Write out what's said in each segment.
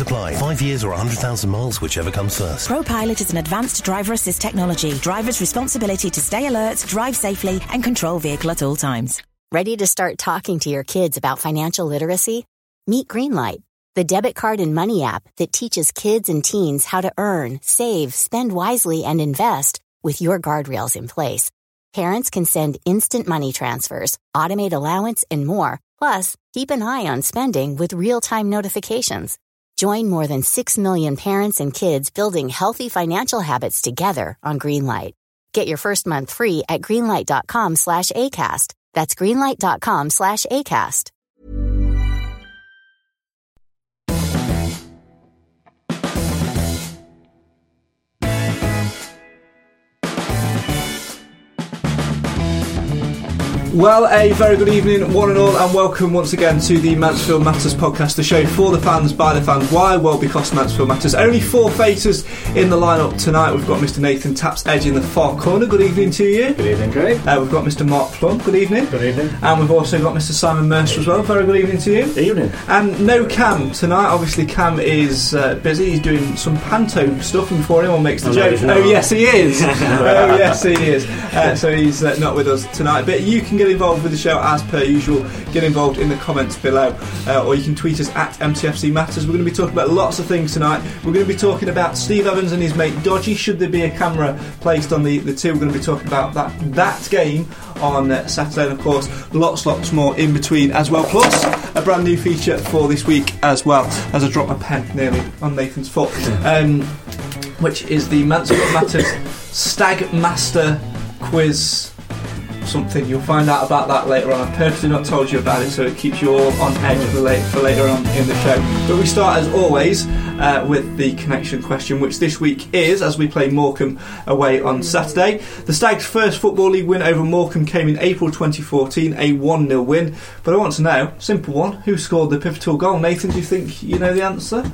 apply. Five years or 100,000 miles, whichever comes first. ProPilot is an advanced driver assist technology. Driver's responsibility to stay alert, drive safely, and control vehicle at all times. Ready to start talking to your kids about financial literacy? Meet Greenlight, the debit card and money app that teaches kids and teens how to earn, save, spend wisely, and invest with your guardrails in place. Parents can send instant money transfers, automate allowance, and more. Plus, keep an eye on spending with real-time notifications. Join more than 6 million parents and kids building healthy financial habits together on Greenlight. Get your first month free at greenlight.com slash ACAST. That's greenlight.com slash ACAST. Well, a very good evening, one and all, and welcome once again to the Mansfield Matters podcast, the show for the fans, by the fans. Why? Well, because Mansfield Matters. Only four faces in the lineup tonight. We've got Mr. Nathan Taps Edge in the far corner. Good evening to you. Good evening, Craig. Uh, we've got Mr. Mark Plum. Good evening. Good evening. And we've also got Mr. Simon Mercer as well. Very good evening to you. Evening. And no Cam tonight. Obviously, Cam is uh, busy. He's doing some panto stuff, and before anyone makes the Oh, joke, not. oh yes, he is. oh yes, he is. Uh, so he's uh, not with us tonight. But you can get involved with the show as per usual. Get involved in the comments below, uh, or you can tweet us at MTFC Matters. We're going to be talking about lots of things tonight. We're going to be talking about Steve Evans and his mate Dodgy. Should there be a camera placed on the, the two? We're going to be talking about that that game on uh, Saturday, and of course, lots, lots more in between as well. Plus, a brand new feature for this week as well. As I drop my pen nearly on Nathan's foot, um, which is the Mansfield Matters Stag Master Quiz. Something you'll find out about that later on. I've purposely not told you about it, so it keeps you all on edge for, late, for later on in the show. But we start as always uh, with the connection question, which this week is as we play Morecambe away on Saturday. The Stags' first Football League win over Morecambe came in April 2014, a 1 0 win. But I want to know, simple one, who scored the pivotal goal? Nathan, do you think you know the answer?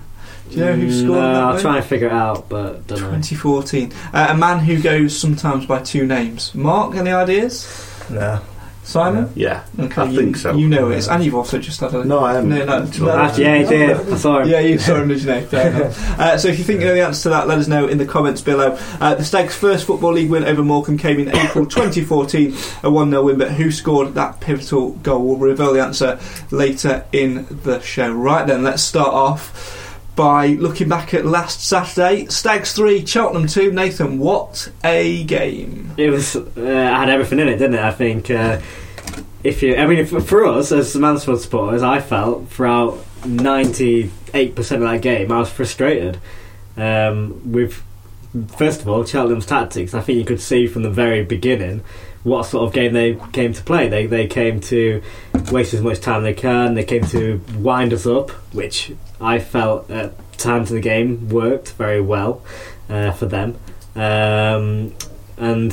Do you know who scored No, that I'll win? try and figure it out, but don't know. 2014. Uh, a man who goes sometimes by two names. Mark, any ideas? No. Simon? Yeah. Okay, I you, think so. You know it is, and you've also just had a. No, I haven't. No, no, no. Actually, yeah, he did. I saw him. Yeah, you saw him, did you know? Uh, so if you think you know the answer to that, let us know in the comments below. Uh, the Stags' first Football League win over Morecambe came in April 2014, a 1 0 win, but who scored that pivotal goal? We'll reveal the answer later in the show. Right then, let's start off by looking back at last Saturday. Stags 3, Cheltenham 2. Nathan, what a game. It was uh, had everything in it, didn't it? I think uh, if you, I mean, for, us as Mansfield supporters, I felt throughout ninety eight percent of that game, I was frustrated um, with first of all Cheltenham's tactics. I think you could see from the very beginning what sort of game they came to play. They they came to waste as much time they can. They came to wind us up, which I felt at times in the game worked very well uh, for them. Um, and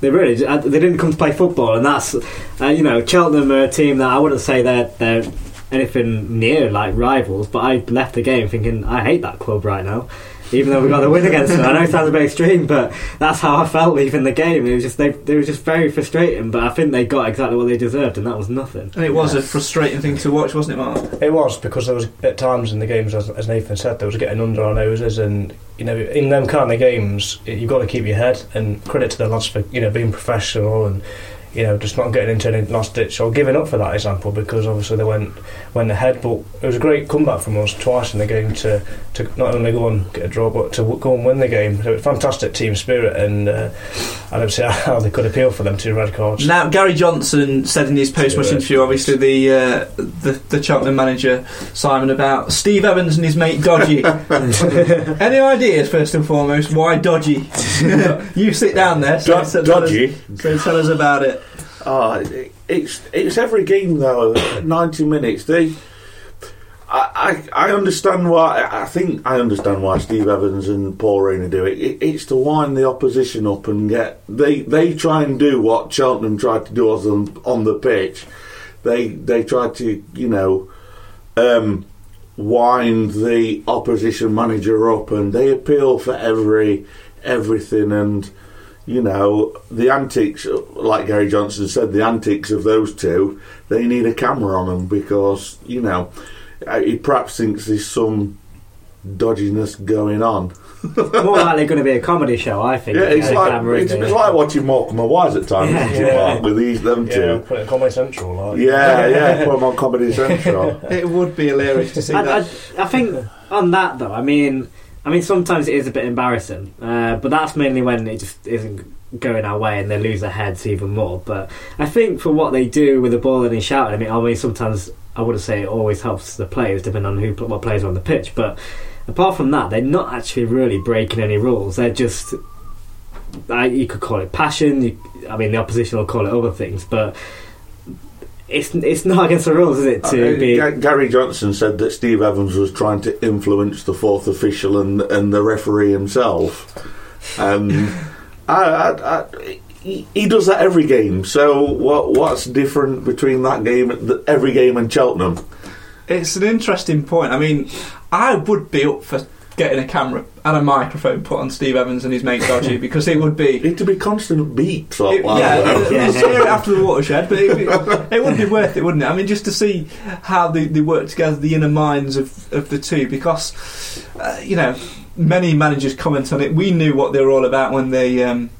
they really they didn't come to play football, and that's uh, you know Cheltenham are a team that I wouldn't say they're they're anything near like rivals, but I left the game thinking I hate that club right now. Even though we got the win against them, I know it sounds a bit extreme, but that's how I felt leaving the game. It was just they, they were just very frustrating, but I think they got exactly what they deserved, and that was nothing. And it was a frustrating thing to watch, wasn't it, Mark? It was because there was at times in the games, as, as Nathan said, there was getting under our noses, and you know, in them kind of games, you've got to keep your head. And credit to the lads for you know being professional and you know, just not getting into any last ditch or giving up for that example because obviously they went went ahead. But it was a great comeback from us twice in the game to, to not only go and get a draw but to go and win the game. So it was fantastic team spirit, and uh, I don't see how they could appeal for them two red cards. Now, Gary Johnson said in his post-match interview, obviously the, uh, the the Cheltenham manager Simon about Steve Evans and his mate Dodgy. Any ideas, first and foremost, why Dodgy? you sit down there. So, Do- so tell us- dodgy. so tell us about it. Oh, it- it's it's every game though. Ninety minutes. They, I, I I understand why. I think I understand why Steve Evans and Paul Raynor do it. it. It's to wind the opposition up and get they they try and do what Cheltenham tried to do on on the pitch. They they try to you know. Um, wind the opposition manager up and they appeal for every everything and you know the antics like Gary Johnson said the antics of those two they need a camera on them because you know uh, he perhaps thinks there's some dodginess going on More likely going to be a comedy show, I think. yeah it's like camera in it's, there. it's like watching Morecambe and Wise at times Yeah. isn't it, Yeah. Mark, with these them Yeah, two put it in Comedy Central. Like. yeah yeah put them on Comedy Central It would be hilarious to see I, that. I, I think on that though, I mean, I mean sometimes it is a bit embarrassing, uh, but that's mainly when it just isn't going our way and they lose their heads even more. But I think for what they do with the ball and in shouting, I mean, I mean sometimes I wouldn't say it always helps the players depending on who what players are on the pitch, but apart from that, they're not actually really breaking any rules. They're just I, you could call it passion. You, I mean, the opposition will call it other things, but. It's, it's not against the rules, is it? To Uh, be Ga- Gary Johnson said that Steve Evans was trying to influence the fourth official and and the referee himself. Um, I, I, I, he, he does that every game. So what what's different between that game, every game, and Cheltenham? It's an interesting point. I mean, I would be up for getting a camera and a microphone put on Steve Evans and his mate Dodgy because it would be It to be constant beeps. Like It, that, yeah, though. let's hear it after the watershed, but it, it would be worth it, wouldn't it? I mean, just to see how they, they work together, the inner minds of, of the two, because, uh, you know, many managers comment on it. We knew what they were all about when they um,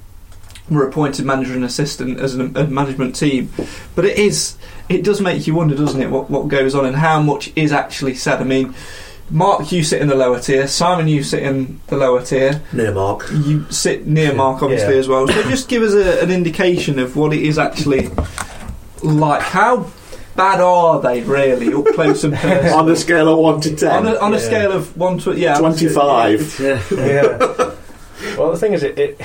were appointed manager and assistant as an, a management team, but it is, it does make you wonder, doesn't it, what, what goes on and how much is actually said. I mean, Mark, you sit in the lower tier. Simon, you sit in the lower tier. Near Mark. You sit near Mark, obviously, Yeah. as well. So just give us a, an indication of what it is actually like. How bad are they, really, up close and personal? On a scale of one to ten, on a, on a Yeah. scale of one to yeah, twenty-five. yeah. yeah. Well, the thing is, it, it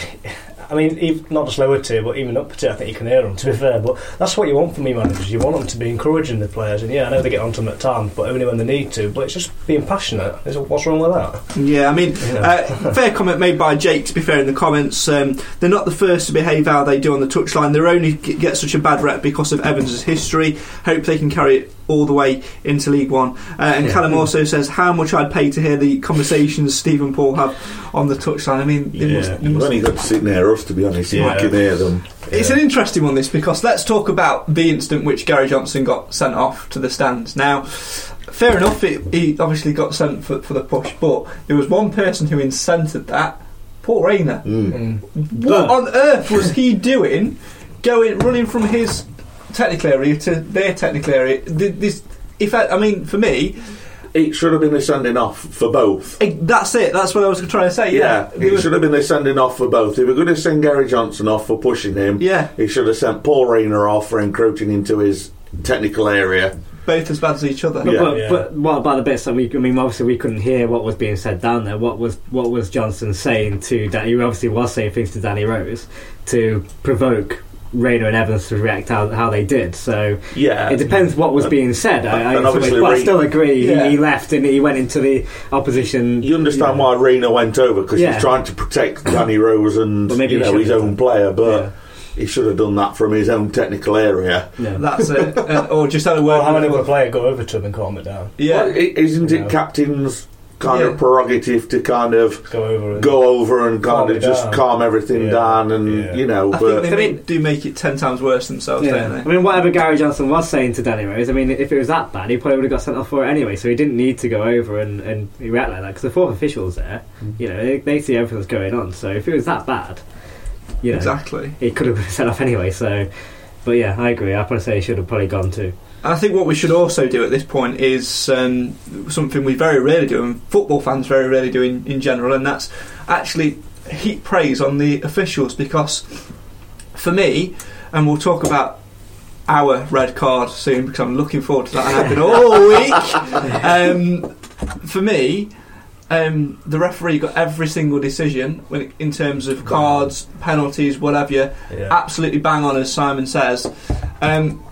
I mean, even, not just lower tier, but even upper tier, I think you can hear them, to be fair. But that's what you want from me managers. You want them to be encouraging the players. And yeah, I know they get onto them at times, but only when they need to. But it's just being passionate. Is- What's wrong with that? Yeah, I mean, Yeah. uh, fair comment made by Jake. To be fair, in the comments, um, they're not the first to behave how they do on the touchline. They're only get such a bad rep because of Evans's history. Hope they can carry it all the way into League One. Uh, and Callum also says how much I'd pay to hear the conversations Steve and Paul have on the touchline. I mean, they Yeah. must, they You've must only got to sit near us, to be honest. You Yeah. can hear them. It's an interesting one, this, because let's talk about the instant which Gary Johnson got sent off to the stands. Now, fair enough, it, he obviously got sent for, for the push, but there was one person who incented that Paul Raynor. Mm. What on earth was he doing going, running from his technical area to their technical area? This, if I, I mean, for me, It should have been a sending off for both. eh, that's it. That's what I was trying to say. Yeah, Yeah, it was- should have been a sending off for both. If we're going to send Gary Johnson off for pushing him, yeah, he should have sent Paul Raynor off for encroaching into his technical area. both as bad as each other. But, Yeah. but, Yeah. but what about the bits that we? I mean, obviously we couldn't hear what was being said down there. What was what was Johnson saying to? Dan- he obviously was saying things to Danny Rose to provoke Raynor and Evans to react how, how they did. So Yeah, it depends what was being said. I, I, And obviously but I still agree. Yeah. He, he left and he went into the opposition. You understand why Raynor went over because Yeah. he's trying to protect Danny Rose and But maybe you know his own have player, but Yeah. he should have done that from his own technical area. Yeah. That's it. Uh, or just had a word. Or have with- another player go over to him and calm it down. yeah, Well, isn't You it know. captain's kind Yeah. of prerogative to kind of Go over and go over and kind of just down. calm everything Yeah. down and Yeah. you know, I think but they I mean- do make it ten times worse themselves, Yeah. don't I mean, whatever Gary Johnson was saying to Danny Rose, I mean, if it was that bad, he probably would have got sent off for it anyway. So he didn't need to go over and, and react like that because the fourth officials there, mm. you know, they, they see everything that's going on. So if it was that bad, you know, Exactly. he could have been sent off anyway. So but yeah, I agree. I probably say he should have probably gone too. And I think what we should also do at this point is um, something we very rarely do, and football fans very rarely do in, in general, and that's actually heap praise on the officials because for me, and we'll talk about our red card soon because I'm looking forward to that and I've been all week. Um, for me, um, the referee got every single decision when it, in terms of cards, penalties, whatever. You, Yeah. Absolutely bang on, as Simon says. Um,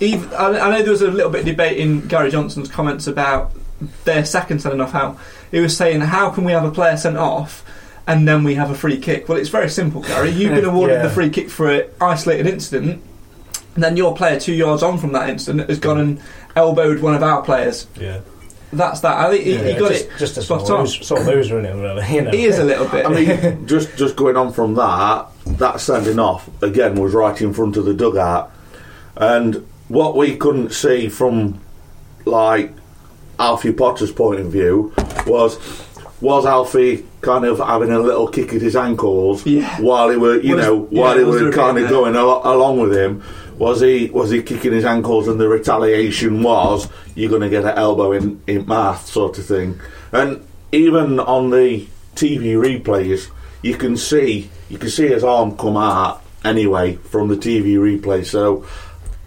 even, I, I know there was a little bit of debate in Gary Johnson's comments about their second sending off. How he was saying, "How can we have a player sent off?" And then we have a free kick. Well, it's very simple, Gary. You've been awarded Yeah. the free kick for an isolated incident, and then your player two yards on from that incident has gone and elbowed one of our players. Yeah. That's that. I think he, he got just, it. just a spot sort on. of, sort of loser in it, really. You know. He is a little bit. I mean, just just going on from that, that sending off again was right in front of the dugout, and what we couldn't see from like Alfie Potter's point of view was was Alfie kind of having a little kick at his ankles Yeah. while he were you Was- know yeah, while he was were kind of of going al- along with him. Was he was he kicking his ankles and the retaliation was you're going to get an elbow in in math sort of thing, and even on the TV replays you can see you can see his arm come out anyway from the TV replay. So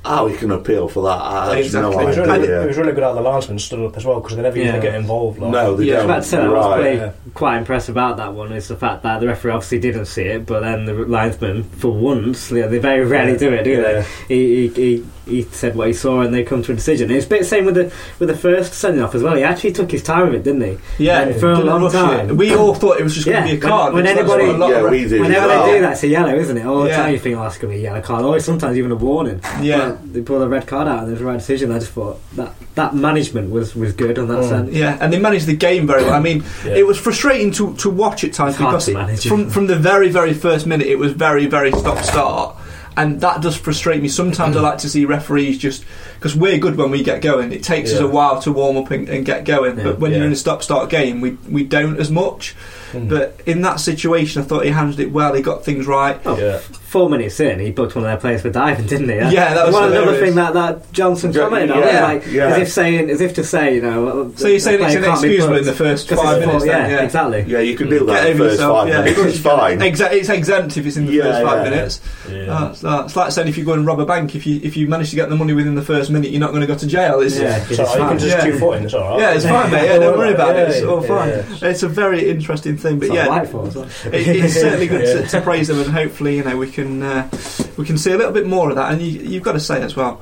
how he can appeal for that, I have Exactly. It no was, really, idea. it was really good how the linesman stood up as well because they never Yeah. even get involved. Like. no, they Yeah, I was don't. about to say that You're was right. quite, Yeah. quite impressed about that one is the fact that the referee obviously didn't see it, but then the linesman, for once, yeah, they very rarely do it, do Yeah. they? He, he, he, he said what he saw and they come to a decision. It's a bit the same with the with the first sending off as well. He actually took his time with it, didn't he? yeah, And for a long time. it. We all thought it was just going to be a card. when It's- that's anybody- a lot Yeah, ref- we. Whenever well. they do that, it's a yellow, isn't it? All the Yeah. time you think, oh, that's going to be a yellow card. Or sometimes even a warning. Yeah. But they pulled the red card out and it was a right decision. I just thought that that management was, was good on that Mm. sense. Yeah, and they managed the game very well. I mean, Yeah. it was frustrating to, to watch at times It's hard because to it- manage it. from from the very very first minute it was very very stop start, and that does frustrate me. Sometimes I like to see referees just because we're good when we get going. It takes us a while to warm up and, and get going, Yeah. but when Yeah. you're in a stop start game, we we don't as much. Mm. But in that situation, I thought he handled it well. He got things right. Oh, Yeah. Four minutes in, he booked one of their players for diving, didn't he? Yeah, that was one another hilarious. thing that, that Johnson Yeah, commented on. yeah, like, yeah. as if saying, as if to say, you know. So you're saying it's an inexcusable in the first five minutes? Yeah, then, yeah. exactly. Yeah, you can do that Get in the first yourself, five yeah. minutes. It's fine. Exa- it's exempt if it's in the Yeah, first five yeah. minutes. Yeah. Uh, it's, uh, like saying if you go and rob a bank, if you if you manage to get the money within the first minute, you're not going to go to jail. It's, Yeah. So you can just Yeah. two foot in. It's all right. Yeah, it's fine, mate. Yeah, don't worry about it. It's all fine. It's a very interesting thing, but yeah, light for us, well. it, it's certainly good to, to praise them, and hopefully, you know, we can uh, we can see a little bit more of that. And you, you've got to say as well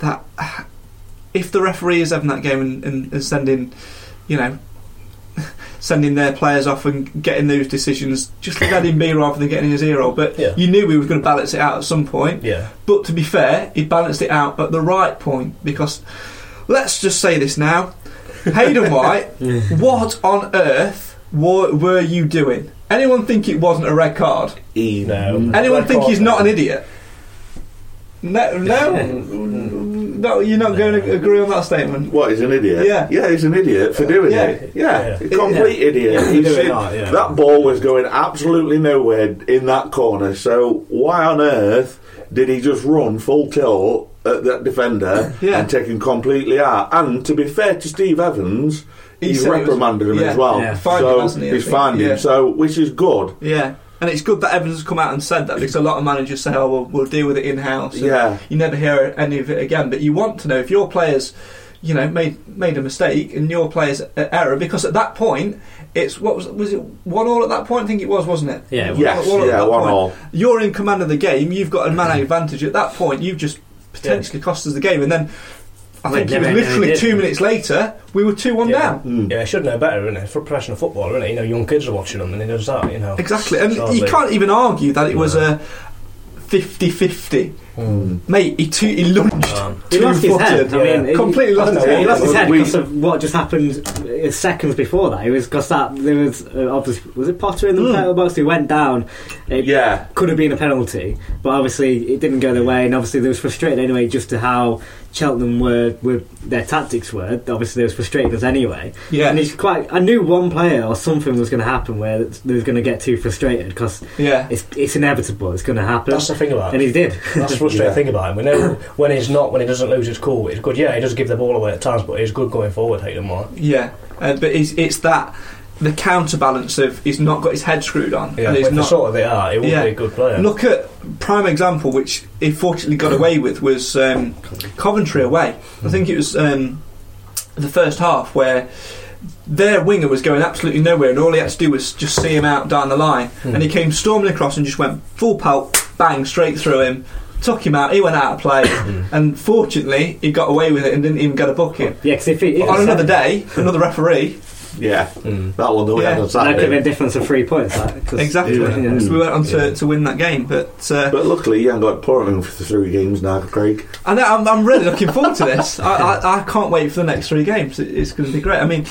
that if the referee is having that game and, and, and sending, you know. Sending their players off and getting those decisions, just let him be rather than getting his ear rolled. But Yeah. you knew we were going to balance it out at some point. Yeah. But to be fair, he balanced it out at the right point because let's just say this now. Hayden White, what on earth were, were you doing? Anyone think it wasn't a red card? He- No. Mm. Anyone Red think card, he's not an idiot? No, no, no. You're not going to agree on that statement. What, he's an idiot? Yeah. Yeah, he's an idiot for doing Yeah. it. Yeah, Yeah. a complete idiot. He Do should- not, yeah. That ball was going absolutely nowhere in that corner, so why on earth did he just run full tilt at that defender Yeah. and take him completely out? And to be fair to Steve Evans, He he's said it was- reprimanded him yeah. as well. Yeah. Fined him, so hasn't he, I he's think? fined him, Yeah. so which is good. Yeah. And it's good that Evans has come out and said that because a lot of managers say, "Oh, we'll, we'll deal with it in house." Yeah. you never hear any of it again. But you want to know if your players, you know, made made a mistake and your players uh, error because at that point it's what was was it one all at that point? I think it was, wasn't it? Yeah, it Yes, One all yeah, one point. all. You're in command of the game. You've got a man advantage at that point. You've just potentially cost us the game, and then. I think it was literally two minutes later, we were 2 1 Yeah. down. Mm. Yeah, he should know better, isn't it? For professional football, isn't it? You know, young kids are watching them and he does that, you know. Exactly. And Sadly. you can't even argue that it was a 50 50. Mm. Mate, he, two, he lunged. Um, He lost his head. I Yeah. mean, he- Completely I lost his know, head. He lost his head because of what just happened uh, seconds before that. It was because that there was uh, obviously was it Potter in the Mm. penalty box who went down. It Yeah. could have been a penalty, but obviously it didn't go their way, and obviously they was frustrated anyway, just to how Cheltenham were, were their tactics were. Obviously they was frustrated us anyway. Yeah. And it's quite. I knew one player or something was going to happen where they was going to get too frustrated because Yeah. it's it's inevitable. It's going to happen, That's the thing about and he did. That's frustrating Yeah. thing about him. We know when he's not, when he doesn't lose his cool, he's good. Yeah, he does give the ball away at times, but he's good going forward. Hayden White. Yeah, uh, but it's, it's that the counterbalance of he's not got his head screwed on. Yeah, and he's not. sort of they are, he would Yeah. be a good player. Look at prime example, which he fortunately got away with, was um, Coventry away. I think it was um, the first half where their winger was going absolutely nowhere, and all he had to do was just see him out down the line, and he came storming across and just went full pelt, bang straight through him. Took him out. He went out of play, and fortunately, he got away with it and didn't even get a booking. Yeah, because if he, if on another day, another referee, Yeah, Mm. that one that we had Yeah. on that could have been a Saturday. difference of three points. Like, 'cause- exactly. Yeah. So we went on to, to win that game, but uh, But luckily, you haven't got Portland for three games now, Craig. I know, I'm, I'm really looking forward to this. I, I, I can't wait for the next three games. It, it's going to be great. I mean,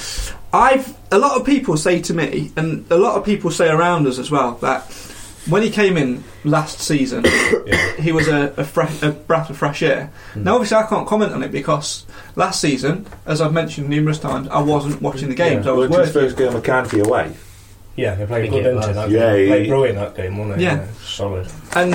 I've a lot of people say to me, and a lot of people say around us as well, that when he came in last season, he was a, a, fresh, a breath of fresh air. Hmm. Now, obviously, I can't comment on it because last season, as I've mentioned numerous times, I wasn't watching the games. Yeah. I was Well, it's his working. first game of county away. Yeah, they played think good, it didn't they? That Yeah, game? he- played brilliant that game, wasn't he? Yeah. solid. And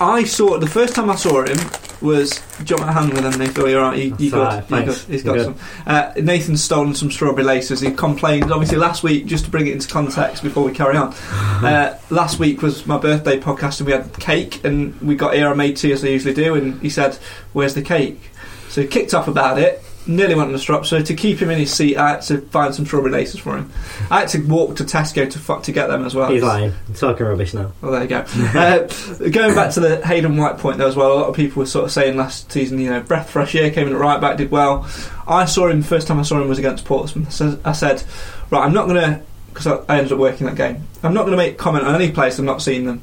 I saw the first time I saw him was my hand with him, Nathan. You're right. You, you good? You good? He's got some. Uh, Nathan's stolen some strawberry laces. He complained. Obviously, last week, just to bring it into context before we carry on, uh, last week was my birthday podcast, and we had cake, and we got here. I made tea as I usually do, and he said, "Where's the cake?" So he kicked off about it. Nearly went on the strop. So to keep him in his seat, I had to find some strawberry laces for him. I had to walk to Tesco to fuck to get them as well. He's lying. He's talking rubbish now. Well, there you go. uh, going back to the Hayden White point there as well, a lot of people were sort of saying last season, you know, breath fresh air came in at right back, did well. I saw him, first time I saw him was against Portsmouth. So I said, right, I'm not going to, because I, I ended up working that game, I'm not going to make comment on any players, I've not seen them.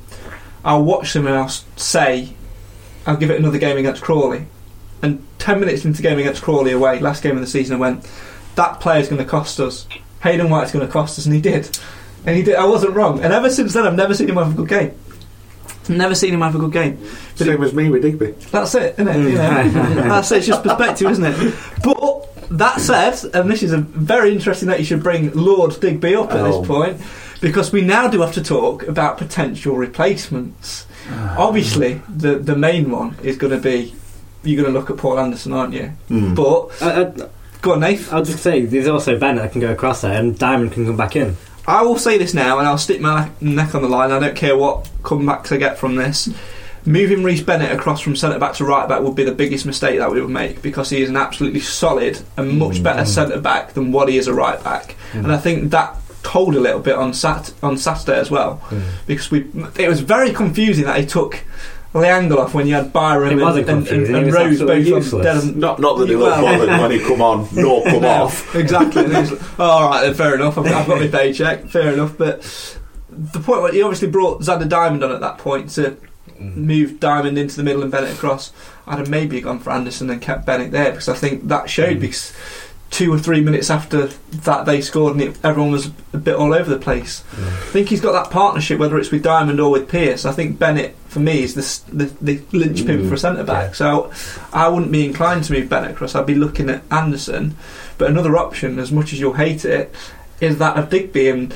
I'll watch them and I'll say, I'll give it another game against Crawley. And 10 minutes into the game against Crawley away, last game of the season, I went, that player's going to cost us. Hayden White's going to cost us, and he did. And he did. I wasn't wrong. And ever since then, I've never seen him have a good game. Never seen him have a good game. But Same as me with Digby. That's it, isn't it? You know, mm. that's it. It's just perspective, isn't it? But that said, and this is a very interesting that you should bring Lord Digby up at Oh. this point, because we now do have to talk about potential replacements. Ah. Obviously, the the main one is going to be you're going to look at Paul Anderson, aren't you? Mm. But I, I, go on, Nath. I'll just say there's also Ben that can go across there, and Diamond can come back in. I will say this now, and I'll stick my neck on the line. I don't care what comebacks I get from this. Moving Rhys Bennett across from centre back to right back would be the biggest mistake that we would make because he is an absolutely solid and much hmm. better centre back than what he is a right back, hmm. and I think that told a little bit on Sat on Saturday as well hmm. because we it was very confusing that he took Lee Angol off when you had Byron It and, wasn't and, and, and Rose both useless. on dead Not, not that he looked Well- bothered when he come on, nor come no, off. Exactly. Like, "Oh, all right, then, fair enough. I've, I've got my paycheck. Fair enough. But the point where he obviously brought Zander Diamond on at that point to mm. move Diamond into the middle and Bennett across. I'd have maybe gone for Anderson and kept Bennett there because I think that showed mm. because two or three minutes after that they scored and it, everyone was a bit all over the place. I think he's got that partnership whether it's with Diamond or with Pearce. I think Bennett for me is the the, the linchpin Mm. for a centre back. Yeah. So I wouldn't be inclined to move Bennett across. I'd be looking at Anderson. But another option, as much as you'll hate it, is that of Digby. And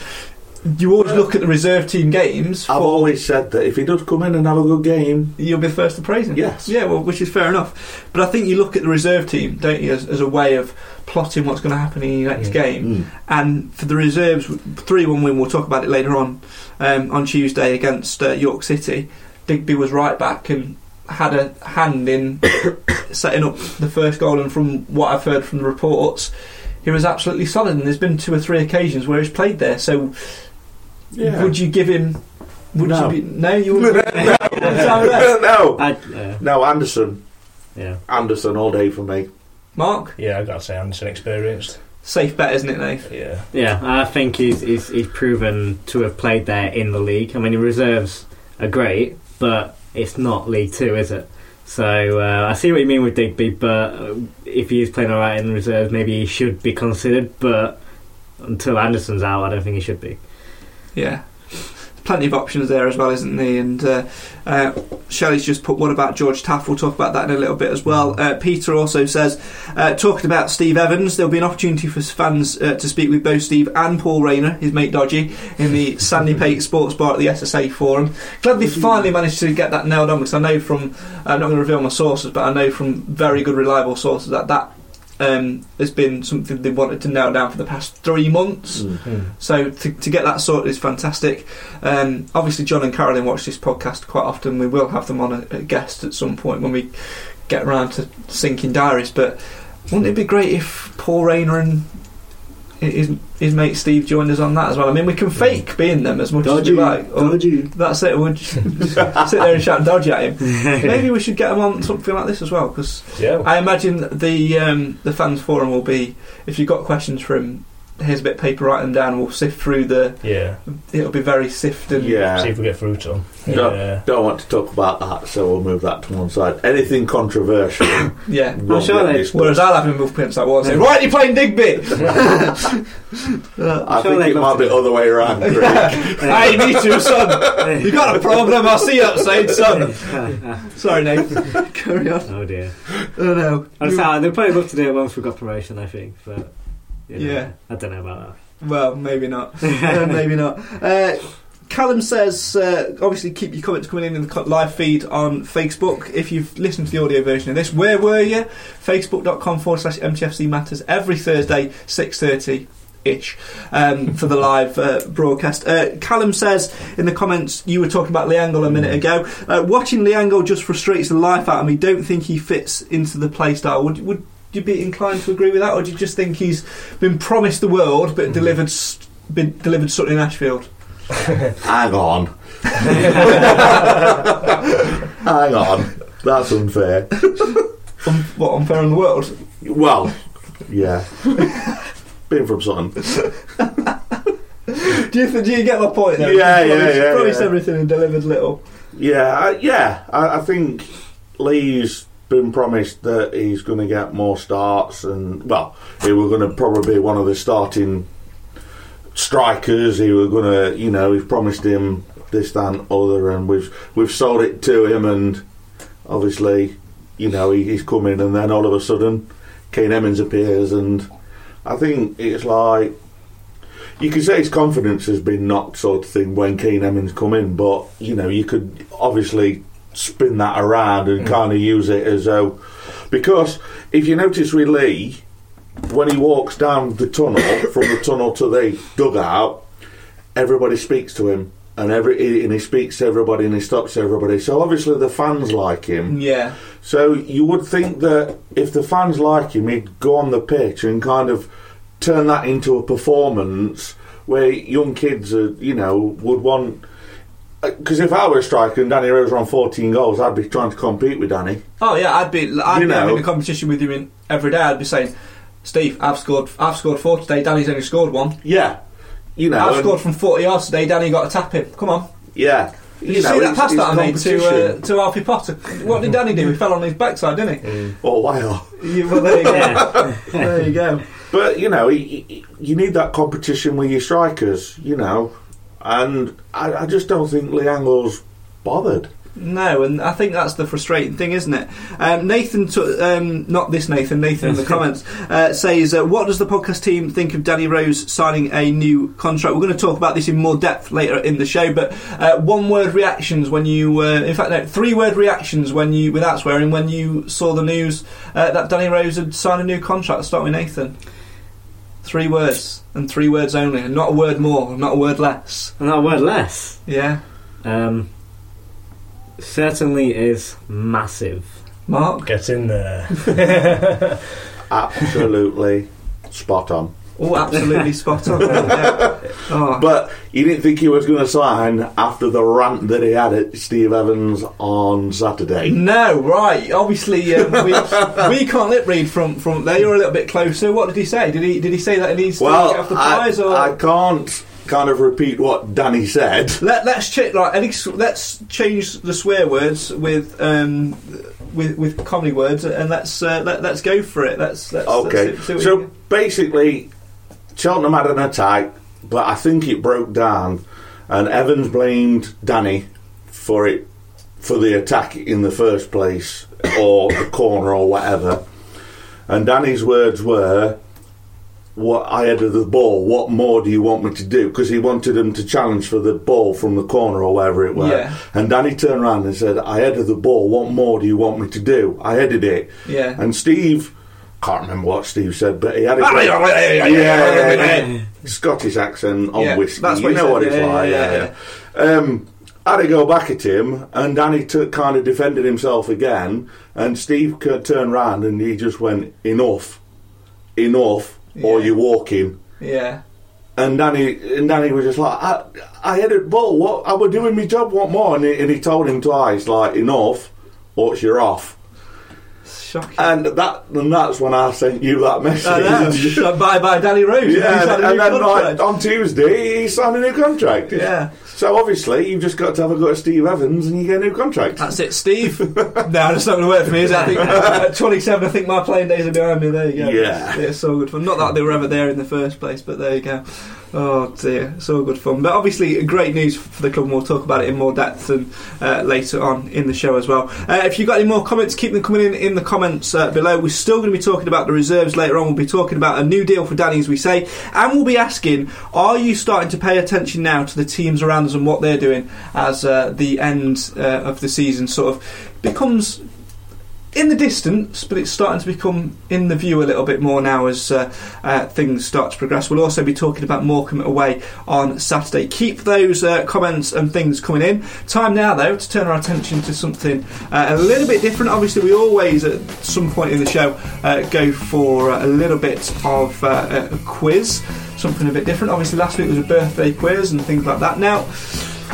you always look at the reserve team games. I've always said that if he does come in and have a good game, you'll be the first to praise him. Yes. Yeah, well, which is fair enough. But I think you look at the reserve team, don't you, as, as a way of plotting what's going to happen in your next Mm. game. mm, And for the reserves, 3 1 win, we'll talk about it later on, um, on Tuesday against uh, York City. Digby was right back and had a hand in setting up the first goal. And from what I've heard from the reports, he was absolutely solid. And there's been two or three occasions where he's played there. So yeah. would you give him. Would No. you be, no, you no, wouldn't. no, I, uh, no, Anderson, yeah. Anderson all day for me. Mark, Yeah, I got to say Anderson experienced. safe bet, isn't it, Nate? Yeah, Yeah, I think he's, he's he's proven to have played there in the league. I mean, the reserves are great, but it's not League Two, is it? So uh, I see what you mean with Digby, but uh, if he is playing all right in the reserves, maybe he should be considered. But until Anderson's out, I don't think he should be. Yeah. plenty of options there as well, isn't there? And uh, uh, Shelley's just put, what about George Taft? We'll talk about that in a little bit as well. Uh, Peter also says, uh, talking about Steve Evans, there'll be an opportunity for fans uh, to speak with both Steve and Paul Raynor, his mate Dodgy, in the Sandy Pate Sports Bar at the SSA Forum. Glad they finally managed to get that nailed on because I know from, I'm not going to reveal my sources, but I know from very good, reliable sources that that um, has been something they wanted to nail down for the past three months. So to, to get that sorted is fantastic. Um, obviously, John and Carolyn watch this podcast quite often. We will have them on a, a guest at some point when we get around to syncing diaries. But wouldn't it be great if Paul Raynor and his, his mate Steve joined us on that as well? I mean, we can fake being them as much as we like. Or- That's it. We'll just sit there and shout dodgy at him. Maybe we should get him on something like this as well because Yeah. I imagine the um, the fans forum will be if you've got questions for him. Here's a bit of paper, write them down. We'll sift through the. yeah. It'll be very sifted. Yeah. See if we get through to them. No. Yeah. Don't want to talk about that, so we'll move that to one side. Anything controversial? yeah. won't sure get they- discussed. Whereas I'll have him with pimps like one saying, "Right, you're playing Digby?" I Sure think it might be to. other way around. Craig. hey, me too, son. You got a problem? I'll see you outside, son. Sorry, Nate. Carry on. oh dear. Oh no. I'm sorry, they'll probably love to do it once we've got promotion, I think, but you know, Yeah. I don't know about that. Well, maybe not. Uh, maybe not. Uh, Callum says, uh, obviously, keep your comments coming in in the live feed on Facebook. If you've listened to the audio version of this, where were you? Facebook.com forward slash MTFC Matters every Thursday, 6.30 ish um, for the live uh, broadcast. Uh, Callum says in the comments, you were talking about Lee Angol a minute ago. Uh, watching Lee Angol just frustrates the life out of me. Don't think he fits into the playstyle. Would, would you be inclined to agree with that, or do you just think he's been promised the world but delivered been delivered something in Ashfield? Hang on. Hang on. That's unfair. Un- what unfair in the world? Well, yeah. Been from something. Do you, th- do you get my point? Though? Yeah, yeah, promised, yeah, Promised yeah. everything and delivered little. Yeah, I- yeah. I, I think Lee's been promised that he's going to get more starts, and well, he was going to probably be one of the starting strikers. He was going to, you know, we've promised him this, that, and other, and we've we've sold it to him, and obviously, you know, he, he's coming, and then all of a sudden, Kane Hemmings appears, and I think it's like. You could say his confidence has been knocked, sort of thing, when Kane Hemmings come in, but you know you could obviously spin that around and mm. kind of use it as though because if you notice with Lee, when he walks down the tunnel from the tunnel to the dugout, everybody speaks to him, and every and he speaks to everybody and he stops everybody. So obviously the fans like him. Yeah. So you would think that if the fans like him, he'd go on the pitch and kind of turn that into a performance where young kids, are, you know, would want. Because if I were a striker and Danny Rose were on 14 goals, I'd be trying to compete with Danny. Oh yeah, I'd be I'd You be know. having a competition with you in every day. I'd be saying, Steve, I've scored I've scored four today. Danny's only scored one. Yeah, you know, I've and- scored from forty yards today. Danny got a tap in. Come on. yeah. Did you, see that it's- pass it's that I made to uh, competition. to Alfie Potter? What did Danny do? He fell on his backside, didn't he? or wow. Yeah, well, there you go. there you go. But you know, y- y- you need that competition with your strikers. You know, and I, I just don't think Lee Angol's bothered. No, and I think that's the frustrating thing, isn't it? Um, Nathan, t- um, not this Nathan, Nathan in the comments, uh, says, uh, What does the podcast team think of Danny Rose signing a new contract? We're going to talk about this in more depth later in the show, but uh, one word reactions when you, uh, in fact, no, three word reactions when you, without swearing, when you saw the news uh, that Danny Rose had signed a new contract. Let's start with Nathan. Three words, and three words only, and not a word more, not a word less. And not a word less. Yeah? Um, certainly is massive. Mark? Get in there. Absolutely spot on. Oh, absolutely spot on. Yeah. Oh. But you didn't think he was going to sign after the rant that he had at Steve Evans on Saturday. No, right. Obviously, um, we, we can't lip read from from there. You're a little bit closer. What did he say? Did he did he say that he needs to Well, get off the I, prize? Or I can't kind of repeat what Danny said. let let's check. Right, any, let's change the swear words with um with with comedy words, and let's uh, let let's go for it. Let's, let's Okay, Let's see, see what we so basically, Cheltenham had an attack, but I think it broke down, and Evans blamed Danny for it for the attack in the first place or the corner or whatever. And Danny's words were, "What I headed the ball. What more do you want me to do?" Because he wanted him to challenge for the ball from the corner or wherever it was. Yeah. And Danny turned around and said, "I headed the ball. What more do you want me to do? I headed it." Yeah. And Steve, can't remember what Steve said, but he had a Ah, yeah, yeah. Scottish accent on Yeah, whiskey. that's what you know said, what it's like. yeah, Yeah. Um, had to go back at him, and Danny t- kind of defended himself again, and Steve turned round and he just went, "Enough, enough, or you're walking." Yeah. And Danny, and Danny was just like, I, I had it, ball. What I was doing my job. What more? And he, and he told him twice, like, enough, or you're off. Shocking. And that, and that's when I sent you that oh, message. Bye bye, Danny Rose. Yeah, and, a and new then like, on Tuesday he signed a new contract. Yeah. So obviously you've just got to have a go at Steve Evans and you get a new contract. That's it, Steve. no, that's not going to work for me, is it? I think uh, at 27, I think my playing days are behind me. There you go. Yeah. It's so good fun. Not that they were ever there in the first place, but there you go. Oh dear, so good fun. But obviously, great news for the club, and we'll talk about it in more depth and uh, later on in the show as well. Uh, if you've got any more comments, keep them coming in in the comments uh, below. We're still going to be talking about the reserves later on. We'll be talking about a new deal for Danny, as we say, and we'll be asking: Are you starting to pay attention now to the teams around us and what they're doing as uh, the end uh, of the season sort of becomes in the distance, but it's starting to become in the view a little bit more now as uh, uh, things start to progress. We'll also be talking about Morecambe away on Saturday. Keep those uh, comments and things coming in. Time now, though, to turn our attention to something uh, a little bit different. Obviously, we always, at some point in the show, uh, go for uh, a little bit of a quiz, something a bit different. Obviously, last week was a birthday quiz and things like that. Now,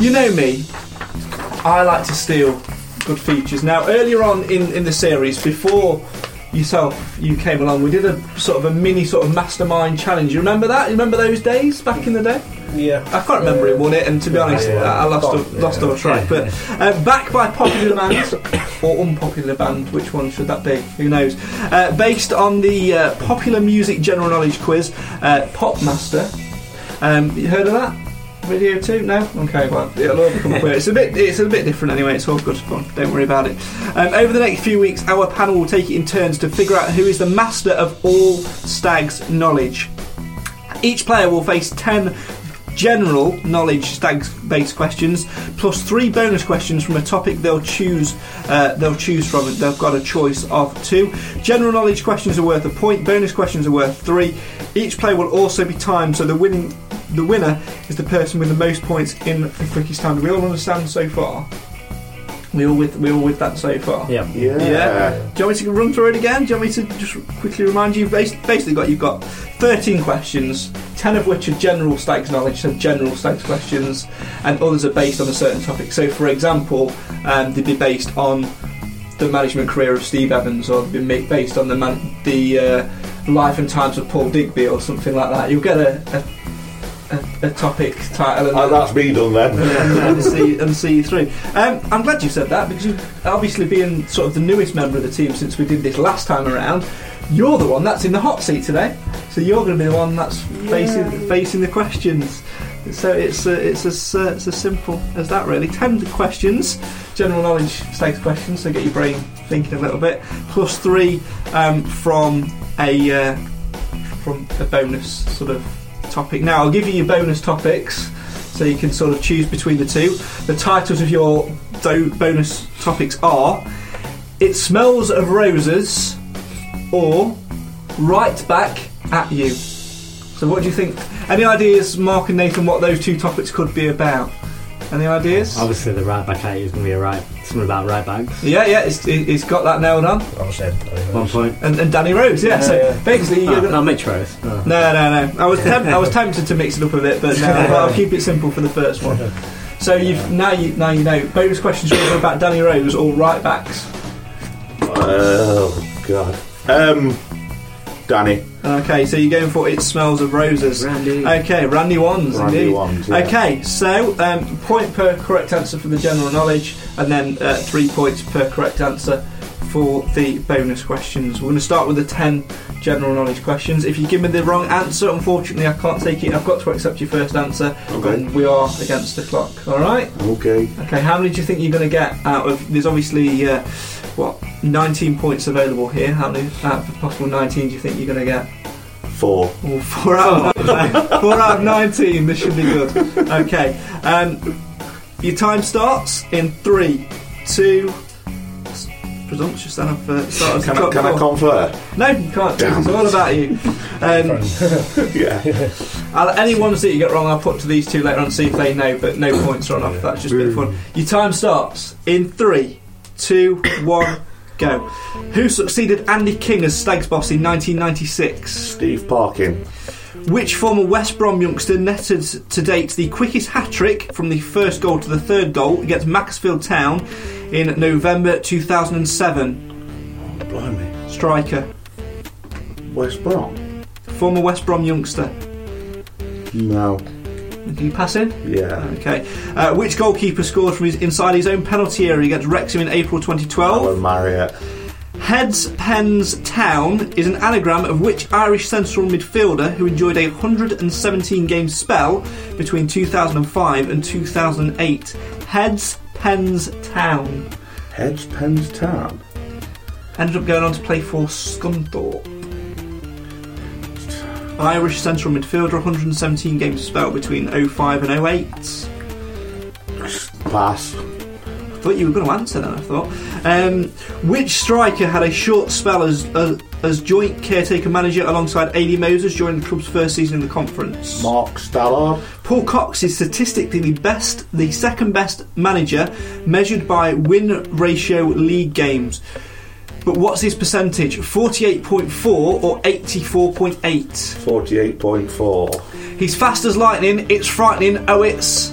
you know me, I like to steal good features. Now, earlier on in, in the series, before yourself you came along, we did a sort of a mini sort of mastermind challenge. You remember that? You remember those days back in the day? Yeah. I can't remember who won it, and to be honest, Yeah. I I lost Yeah. lost all track. But uh, back by popular demand or unpopular band, which one should that be? Who knows? Uh, based on the uh, popular music general knowledge quiz, uh, Popmaster. Um, you heard of that? Video too? No? Okay, well, it'll all become clear. It's a bit, it's a bit different anyway. It's all good fun. Don't worry about it. Um, over the next few weeks, our panel will take it in turns to figure out who is the master of all Stags knowledge. Each player will face ten general knowledge stags based questions plus three bonus questions from a topic they'll choose uh, they'll choose from they've got a choice of two general knowledge questions are worth a point bonus questions are worth three each player will also be timed so the winning the winner is the person with the most points in the quickest time do we all understand so far we all with we all with that so far Yeah. Yeah. yeah. Do you want me to run through it again? Do you want me to just quickly remind you? Basically, got you've got 13 questions, 10 of which are general stags knowledge, so general stags questions, and others are based on a certain topic. So, for example, um, they'd be based on the management career of Steve Evans, or they'd be based on the man- the uh, life and times of Paul Digby, or something like that. You'll get a a, a, a topic title. And Oh, that's me done then. and, and see and see you through. Um, I'm glad you said that because you obviously being sort of the newest member of the team since we did this last time around, you're the one that's in the hot seat today. So you're going to be the one that's facing facing the questions. So it's uh, it's as uh, it's as simple as that really. Ten questions, general knowledge stakes questions, so get your brain thinking a little bit. Plus three um, from a uh, from a bonus sort of topic. Now I'll give you your bonus topics, so you can sort of choose between the two. The titles of your do- bonus topics are "It Smells of Roses" or "Right Back at You." So what do you think? Any ideas, Mark and Nathan, what those two topics could be about? Any ideas? Obviously, the right back at you is going to be a right. Something about right backs. Yeah, yeah, it's, it- it's got that nailed on. I was saying. One point. And, and Danny Rose, yeah. so Yeah, yeah. basically, you're Oh, gonna, not Mitch Rose. Oh. No, no, no. I was temp- I was tempted to mix it up a bit, but no, I'll keep it simple for the first one. So you've now you now you know. Bonus questions are about Danny Rose or right backs. Oh God. Um, Danny. Okay, so you're going for it smells of roses. Randy. Okay, Randy ones Randy indeed. ones, yeah. Okay, so um, point per correct answer for the general knowledge, and then uh, three points per correct answer for the bonus questions. We're going to start with the 10 general knowledge questions. If you give me the wrong answer, unfortunately, I can't take it. I've got to accept your first answer, Okay. and we are against the clock. All right? Okay. Okay, how many do you think you're going to get out of? There's obviously, uh, what, 19 points available here. How many out of the possible 19 do you think you're going to get? Four. Well, four out, of, four out of 19. This should be good. Okay. Um, your time starts in three, two. S- Presumptuous then I've uh, started Can I, can I confer? No, you can't. Damn. It's all about you. Um, Yeah. I'll, any ones that you get wrong, I'll put to these two later on, see if they know, but no points are on off. That's just a bit of fun. Your time starts in three, two, one, go. Who succeeded Andy King as Stags boss in 1996? Steve Parkin. Which former West Brom youngster netted to date the quickest hat trick from the first goal to the third goal against Macclesfield Town in November 2007? Blimey. Striker. West Brom. Former West Brom youngster. No. Can you pass in? Yeah. Okay. Uh, which goalkeeper scored from his inside his own penalty area against Wrexham in April 2012? Alan Marriott. Heads Pens Town is an anagram of which Irish central midfielder who enjoyed a 117 game spell between 2005 and 2008. Heads Pens Town Pens Town. ended up going on to play for Scunthorpe. Irish central midfielder, 117 game spell between 05 and 08. Pass. I thought you were going to answer that. I thought. Um, which striker had a short spell as, as as joint caretaker manager alongside AD Moses during the club's first season in the conference? Mark Stallard. Paul Cox is statistically the best, the second best manager measured by win ratio league games. But what's his percentage? Forty-eight point four or eighty-four point eight? 48.4. He's fast as lightning. It's frightening. Oh, it's.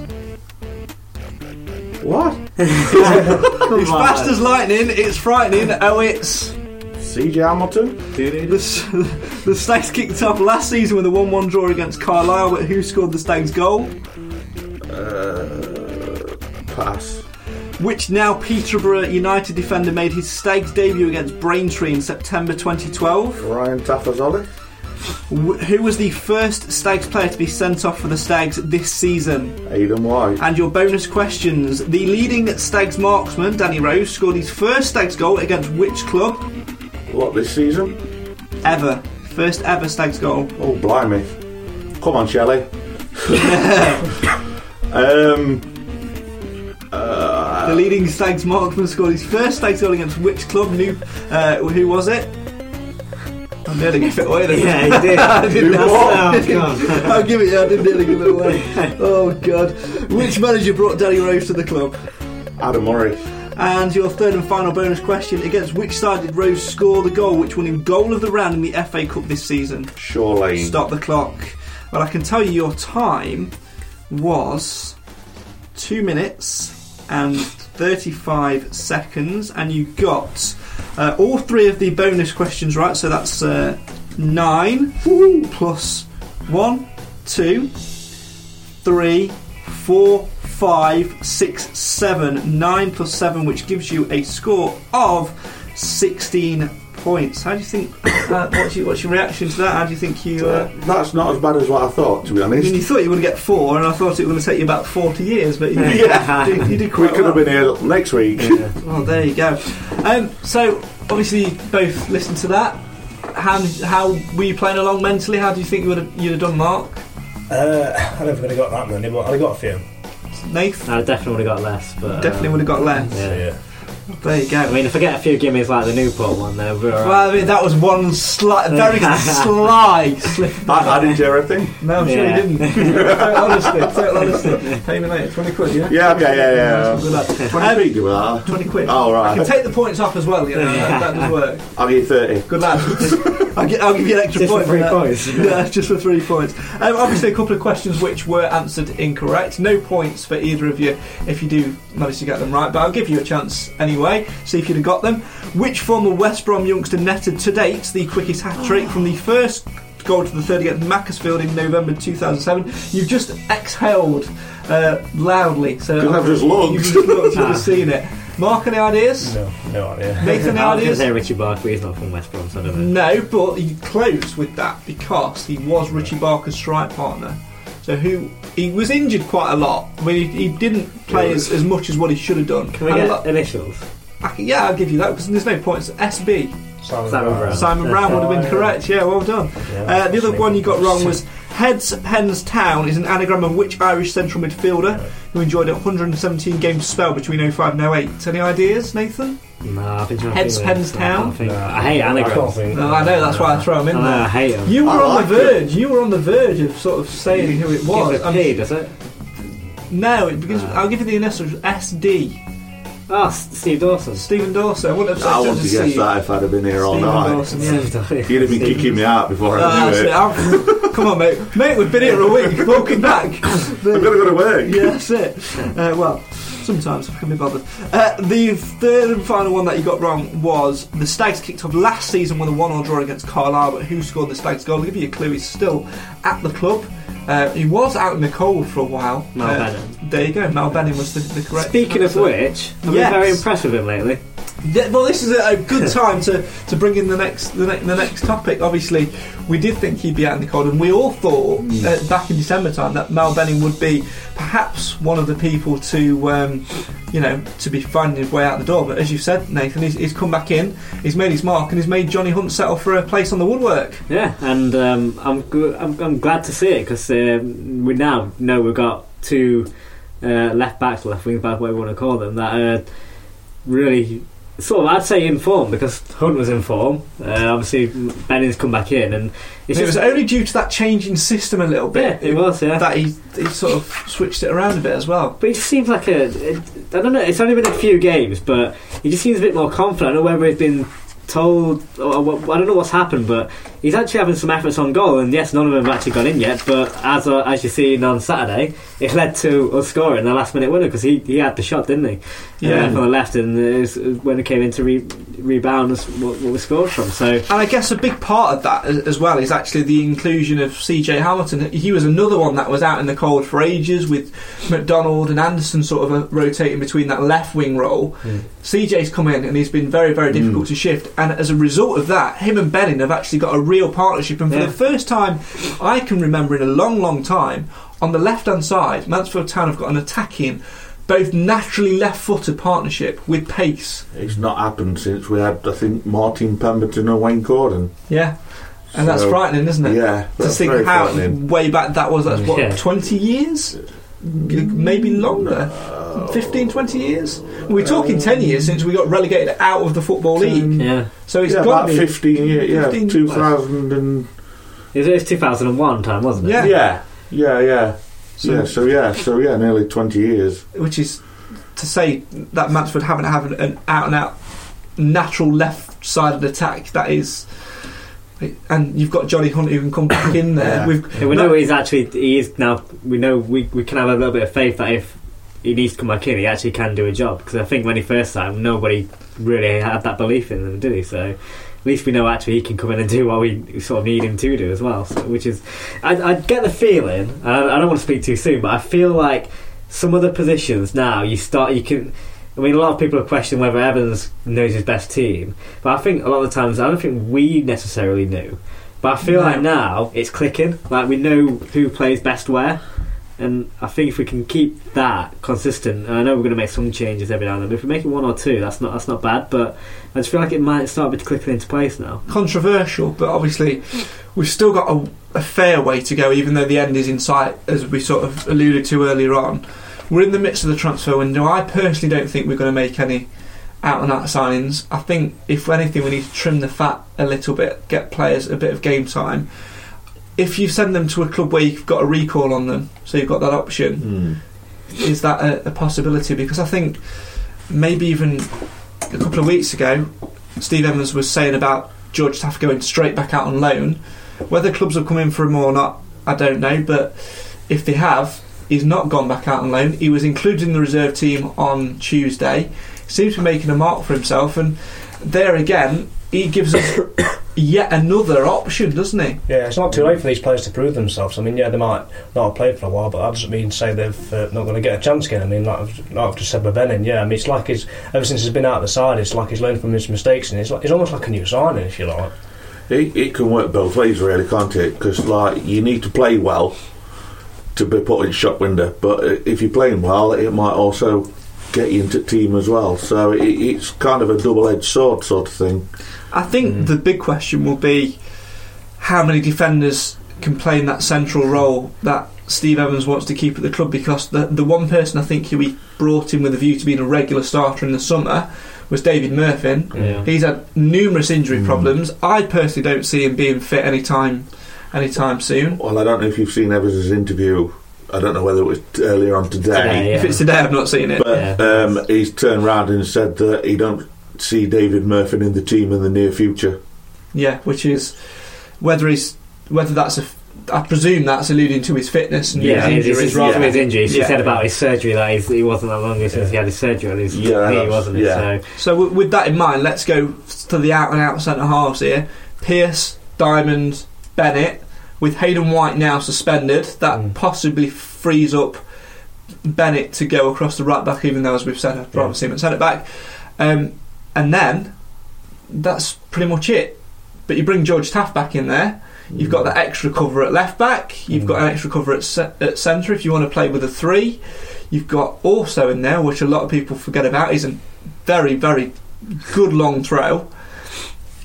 What? He's fast as lightning. It's frightening. Oh, it's. CJ Hamilton? The, the Stags kicked off last season with a 1 1 draw against Carlisle, but who scored the Stags' goal? Uh, pass. Which now Peterborough United defender made his Stags debut against Braintree in September 2012? Ryan Tafazolli? Who was the first Stags player to be sent off for the Stags this season? Hayden White. And your bonus questions. The leading Stags marksman, Danny Rose, scored his first Stags goal against which club? What, this season? Ever. First ever Stags goal. Oh, blimey. Come on, Shelley. um, uh, The leading Stags marksman scored his first Stags goal against which club? New, uh, who was it? I nearly gave it away. Then. Yeah, you did. I didn't know. oh, God. I'll give it. I didn't nearly give it away. Oh god! Which manager brought Danny Rose to the club? Adam Murray. And your third and final bonus question: Against which side did Rose score the goal, which won him goal of the round in the FA Cup this season? Shaw Lane. Stop the clock. Well, I can tell you your time was two minutes and 35 seconds, and you got uh, all three of the bonus questions right. So that's uh, nine plus one, two, three, four, five, six, seven. Nine plus seven, which gives you a score of 16 points. How do you think? Uh, what's, your, what's your reaction to that? How do you think you? Uh, That's not as bad as what I thought, to be I mean, you thought you were going to get four, and I thought it was going to take you about 40 years, but you, Yeah. you, did, you did We could well. have been here next week. Well, there you go. Um, so, obviously, you both listened to that. How, how were you playing along mentally? How do you think you would have, you'd have done, Mark? Uh, I don't think I'd have got that many, but I got a few. Nath? I definitely would have got less, but Definitely um, would have got less. Yeah. Yeah. There you go. I mean, if I get a few gimmies like the Newport one, though, we're well, I mean, that was one sli- very sly slip. I, I didn't hear everything. No, I'm sure Yeah. you didn't. total honesty, total honesty. Pay me later, 20 quid, yeah? Yeah, okay, yeah, yeah. Good lad. 20 Um, feet, do that. 20 quid. Oh, I can take the points off as well, you know, that, that does work. I'll give you 30. Good lad. I'll, gi- I'll give you an extra Just for point three that. points. yeah, just for three points. Um, obviously, a couple of questions which were answered incorrect. No points for either of you if you do manage to get them right, but I'll give you a chance anyway. See if you'd have got them. Which former West Brom youngster netted to date the quickest hat trick from the first goal to the third against Macclesfield in November 2007? You've just exhaled uh, loudly, so Because I've just looked. You've just looked, you've just seen it. Mark, any ideas? No, no idea. Nathan, any I was going to ideas? say Richie Barker, but he's not from West Brom, so I don't know. No, but he closed with that because he was Richie Barker's strike partner. So who he was injured quite a lot. I mean, he, he didn't play as, as much as what he should have done. Can we And a get lot- initials? I can- yeah, I'll give you that because there's no points. SB Simon, Simon Brown. Simon Brown would have been correct. Yeah, well done. Yeah, Uh, the other one you got wrong was Heads Pens Town is an anagram of which Irish central midfielder who enjoyed a 117 game spell between 05 and 08. Any ideas, Nathan? No, I've been trying to Heads think of. Pens Town? can't. No, I hate anagrams. think. No, I know that's why I throw them in I, know, I there. hate them. You were I on like the verge. You were on the verge of sort of saying who it was. Begins with Um, does it? no, it begins. I'll give you the initials. SD. Oh, S- Steve Dawson. Stephen Dawson. I wouldn't have said I just want to guess that if I'd have been here all Stephen night. Dawson, yeah. Steve Dawson. You'd have been kicking me out before I Ah, knew it. it. Come on, mate. Mate, we've been here a week. Welcome back. I've got to go to work. Yeah, that's it. Uh, well, sometimes I can be bothered. Uh, the third and final one that you got wrong was the Stags kicked off last season with a one-all draw against Carlisle, but who scored the Stags goal? I'll give you a clue. He's still at the club. Uh, he was out in the cold for a while. Mal Uh. There you go. Mal Benning was the, the correct. Speaking of which, I've been very impressed with him lately. Yeah, well, this is a, a good time to, to bring in the next the, ne- the next topic. Obviously, we did think he'd be out in the cold, and we all thought uh, back in December time that Mal Benning would be perhaps one of the people to um, you know to be finding his way out the door. But as you said, Nathan, he's, he's come back in, he's made his mark, and he's made Johnny Hunt settle for a place on the woodwork. Yeah, and um, I'm, gl- I'm I'm glad to see it because um, we now know we've got two uh, left backs, left wing back, whatever you want to call them, that are really sort of I'd say in form because Hunt was in form. Uh, obviously, Benning's come back in, and it's it was only due to that change in system a little yeah, bit it was yeah. that he, he sort of switched it around a bit as well. But he just seems like a. It, I don't know. It's only been a few games, but he just seems a bit more confident. I don't know whether he's been told. Or, what- I don't know what's happened, but he's actually having some efforts on goal. And yes, none of them have actually gone in yet. But as uh, as you seen on Saturday, it led to us scoring the last minute winner because he, he had the shot, didn't he? Yeah. Uh, from the left, and it was, when it came in to re- rebound, what, what we scored from. So And I guess a big part of that as well is actually the inclusion of CJ Hamilton. He was another one that was out in the cold for ages with McDonald and Anderson sort of rotating between that left wing role. Hmm. CJ's come in and he's been very, very difficult hmm. to shift. And as a result of that, him and Benning have actually got a real partnership. And for Yeah. the first time I can remember in a long, long time, on the left hand side, Mansfield Town have got an attacking, both naturally left footed partnership with pace. It's not happened since we had, I think, Martin Pemberton and Wayne Gordon. Yeah. And that's frightening, isn't it? Yeah, to that's think very how way back that was that's what Yeah. 20 years maybe mm, longer 15 20 years we're talking 10 um, years since we got relegated out of the football league yeah, so it's yeah, got about to be 15 years, yeah, 15 2000 and... it was, it was 2001 time, wasn't it? Yeah. Yeah, yeah, yeah. So- yeah, so yeah, so yeah, nearly 20 years. which is to say that Mansfield haven't had an out and out natural left sided attack that is and you've got Johnny Hunt who can come back in there Yeah. with Yeah, we know he's actually he is now. We know we we can have a little bit of faith that if he needs to come back in, he actually can do a job. Because I think when he first signed, nobody really had that belief in him, did he? So at least we know actually he can come in and do what we sort of need him to do as well. So, which is, I, I get the feeling. and I, I don't want to speak too soon, but I feel like some of the positions now you start you can. I mean, a lot of people are questioning whether Evans knows his best team, but I think a lot of the times I don't think we necessarily knew. But I feel No. like now it's clicking. Like we know who plays best where, and I think if we can keep that consistent, and I know we're going to make some changes every now and then. But if we make it one or two, that's not that's not bad. But I just feel like it might start to clicking into place now. controversial, but obviously we've still got a, a fair way to go, even though the end is in sight, as we sort of alluded to earlier on. We're in the midst of the transfer window. I personally don't think we're going to make any out and out signings. I think, if anything, we need to trim the fat a little bit, get players a bit of game time. If you send them to a club where you've got a recall on them, so you've got that option, hmm. is that a, a possibility? Because I think maybe even a couple of weeks ago, Steve Evans was saying about George Taft going straight back out on loan. Whether clubs have come in for him or not, I don't know. But if they have, he's not gone back out on loan. He was included in the reserve team on Tuesday. Seems to be making a mark for himself, and there again, he gives us yet another option, doesn't he? Yeah, it's not too late for these players to prove themselves. I mean, yeah, they might not have played for a while, but that doesn't mean say they've uh, not going to get a chance again. I mean, like I've, like I've just said with Benning, yeah, I mean, it's like he's ever since he's been out of the side, it's like he's learned from his mistakes, and it's like it's almost like a new signing, if you like. It, it can work both ways, really, can't it? Because like you need to play well to be put in shop window, but if you're playing well, it might also get you into team as well. So it, it's kind of a double-edged sword sort of thing. I think hmm. the big question will be how many defenders can play in that central role that Steve Evans wants to keep at the club because the the one person I think who he brought in with a view to being a regular starter in the summer was David Murphy. Yeah. He's had numerous injury hmm. problems. I personally don't see him being fit anytime anytime soon. Well, I don't know if you've seen Evans' interview. I don't know whether it was earlier on today, Today, yeah. If it's today, I've not seen it. but Yeah. um, he's turned round and said that he don't see David Murphy in the team in the near future. Yeah, which is whether he's whether that's a. I presume that's alluding to his fitness and Yeah, his his, injuries his, rather his injuries. He said about his surgery that he's, he wasn't that long ago since he had his surgery on his Yeah, knee, wasn't it? So So w- with that in mind, let's go to the out and out centre halves here. Pearce, Diamond, Bennett. With Hayden White now suspended, that Mm. possibly frees up Bennett to go across the right back. Even though, as we've said, I'd rather Yeah. see him at centre back. Um, and then that's pretty much it. But you bring George Taft back in there. You've got that extra cover at left back. You've got an extra cover at, at centre if you want to play with a three. You've got also in there, which a lot of people forget about, is a very, very good long throw.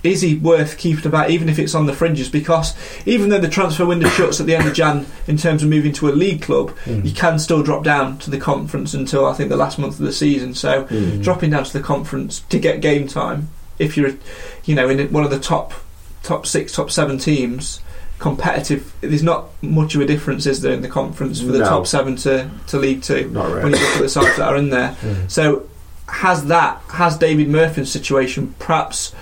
Is he worth keeping about, even if it's on the fringes? Because even though the transfer window shuts at the end of Jan in terms of moving to a league club, Mm. you can still drop down to the conference until I think the last month of the season. So Mm. dropping down to the conference to get game time, if you're, you know, in one of the top top six, top seven teams, competitive. There's not much of a difference, is there, in the conference for the No. top seven to, to League Two Not really. when you look at the sides that are in there. Mm. So has that has David Murphy's situation perhaps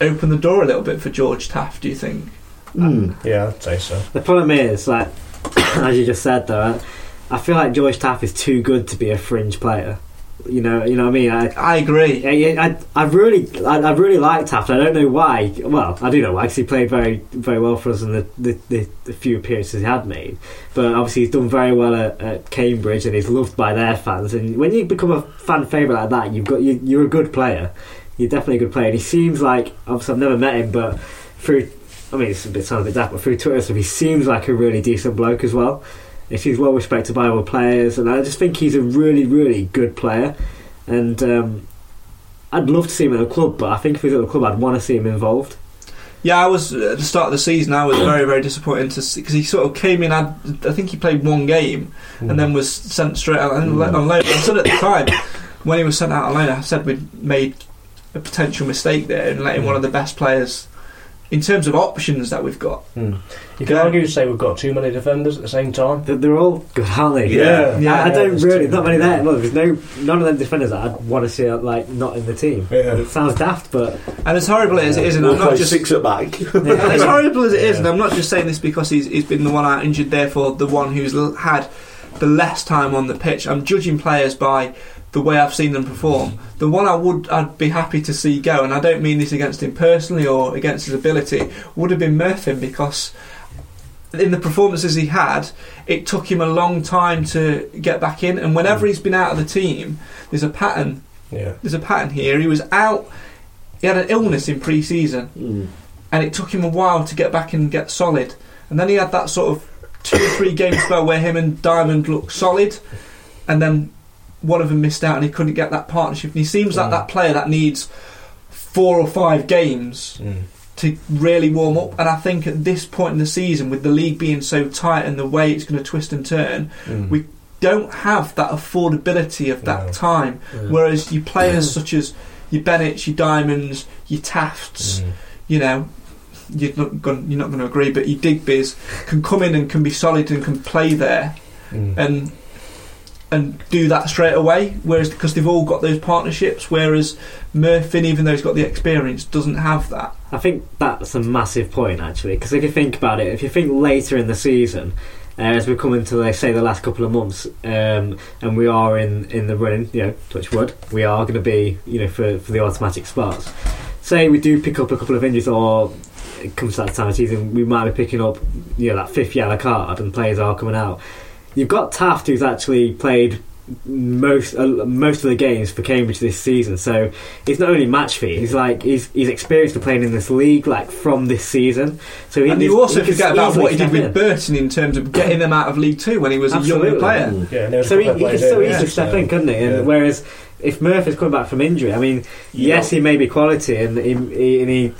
opened the door a little bit for George Taft? Do you think? Mm. Yeah, I'd say so. the problem is, like as you just said, though, I, I feel like George Taft is too good to be a fringe player. You know, you know what I mean. I, I agree. I, I, I really, I, I really like Taft. I don't know why. Well, I do know why because he played very, very well for us in the, the, the, the few appearances he had made. But obviously, he's done very well at, at Cambridge, and he's loved by their fans. And when you become a fan favourite like that, you've got you, you're a good player. You're definitely a good player. And he seems like obviously I've never met him, but through, I mean, it's a bit sounds a bit daft, but through Twitter stuff, he seems like a really decent bloke as well. If he's well respected by all players, and I just think he's a really, really good player. And um, I'd love to see him at the club, but I think if he's at the club, I'd want to see him involved. Yeah, I was at the start of the season. I was very, very disappointed to see because he sort of came in. Had, I think he played one game and then was sent straight out lo- on loan. I said at the time when he was sent out on loan, I said we'd made a potential mistake there and letting one of the best players in terms of options that we've got. Mm. You can argue to say we've got too many defenders at the same time. They're, they're all good, aren't they? Yeah. Yeah, I, I yeah, don't really. Not many many. there. Well, there's no none of them defenders that I'd want to see like not in the team. Yeah. It sounds daft, but And as horrible as it is, and We'll I'm not just six at back. And as horrible as it is, Yeah. and I'm not just saying this because he's, he's been the one out injured, therefore the one who's had the less time on the pitch. I'm judging players by the way I've seen them perform. The one I would I'd be happy to see go, and I don't mean this against him personally or against his ability, would have been Murphy because in the performances he had, it took him a long time to get back in, and whenever he's been out of the team, there's a pattern. Yeah. There's a pattern here. He was out. He had an illness in pre-season Mm. and it took him a while to get back and get solid. And then he had that sort of two or three game spell where him and Diamond looked solid, and then one of them missed out and he couldn't get that partnership. And he seems like Mm. that player that needs four or five games Mm. to really warm up. And I think at this point in the season, with the league being so tight and the way it's going to twist and turn, Mm. we don't have that affordability of that No. time. Whereas you players such as your Bennetts, your Diamonds, your Tafts, Mm. you know, you're not going, you're not going to agree, but your Digby's can come in and can be solid and can play there Mm. and and do that straight away. Whereas because they've all got those partnerships, whereas Murphy, even though he's got the experience, doesn't have that. I think that's a massive point actually. Because if you think about it, if you think later in the season, uh, as we come into, let's say, the last couple of months, um, and we are in in the running, you know, touch wood, we are going to be, you know, for for the automatic spots. Say we do pick up a couple of injuries or it comes to that time of season, we might be picking up you know that fifth yellow card and players are coming out. You've got Taft who's actually played most uh, most of the games for Cambridge this season, so he's not only match fit. He's like he's he's experienced to playing in this league like from this season. So he, and he's- you also he forget about what he did with in. Burton in terms of getting them out of League Two when he was a younger Absolutely. player. Yeah, and there So a he, he of can players easily step so- in, couldn't he? And Yeah. whereas if Murphy's coming back from injury, I mean, yes, he may be quality, and he, he, and he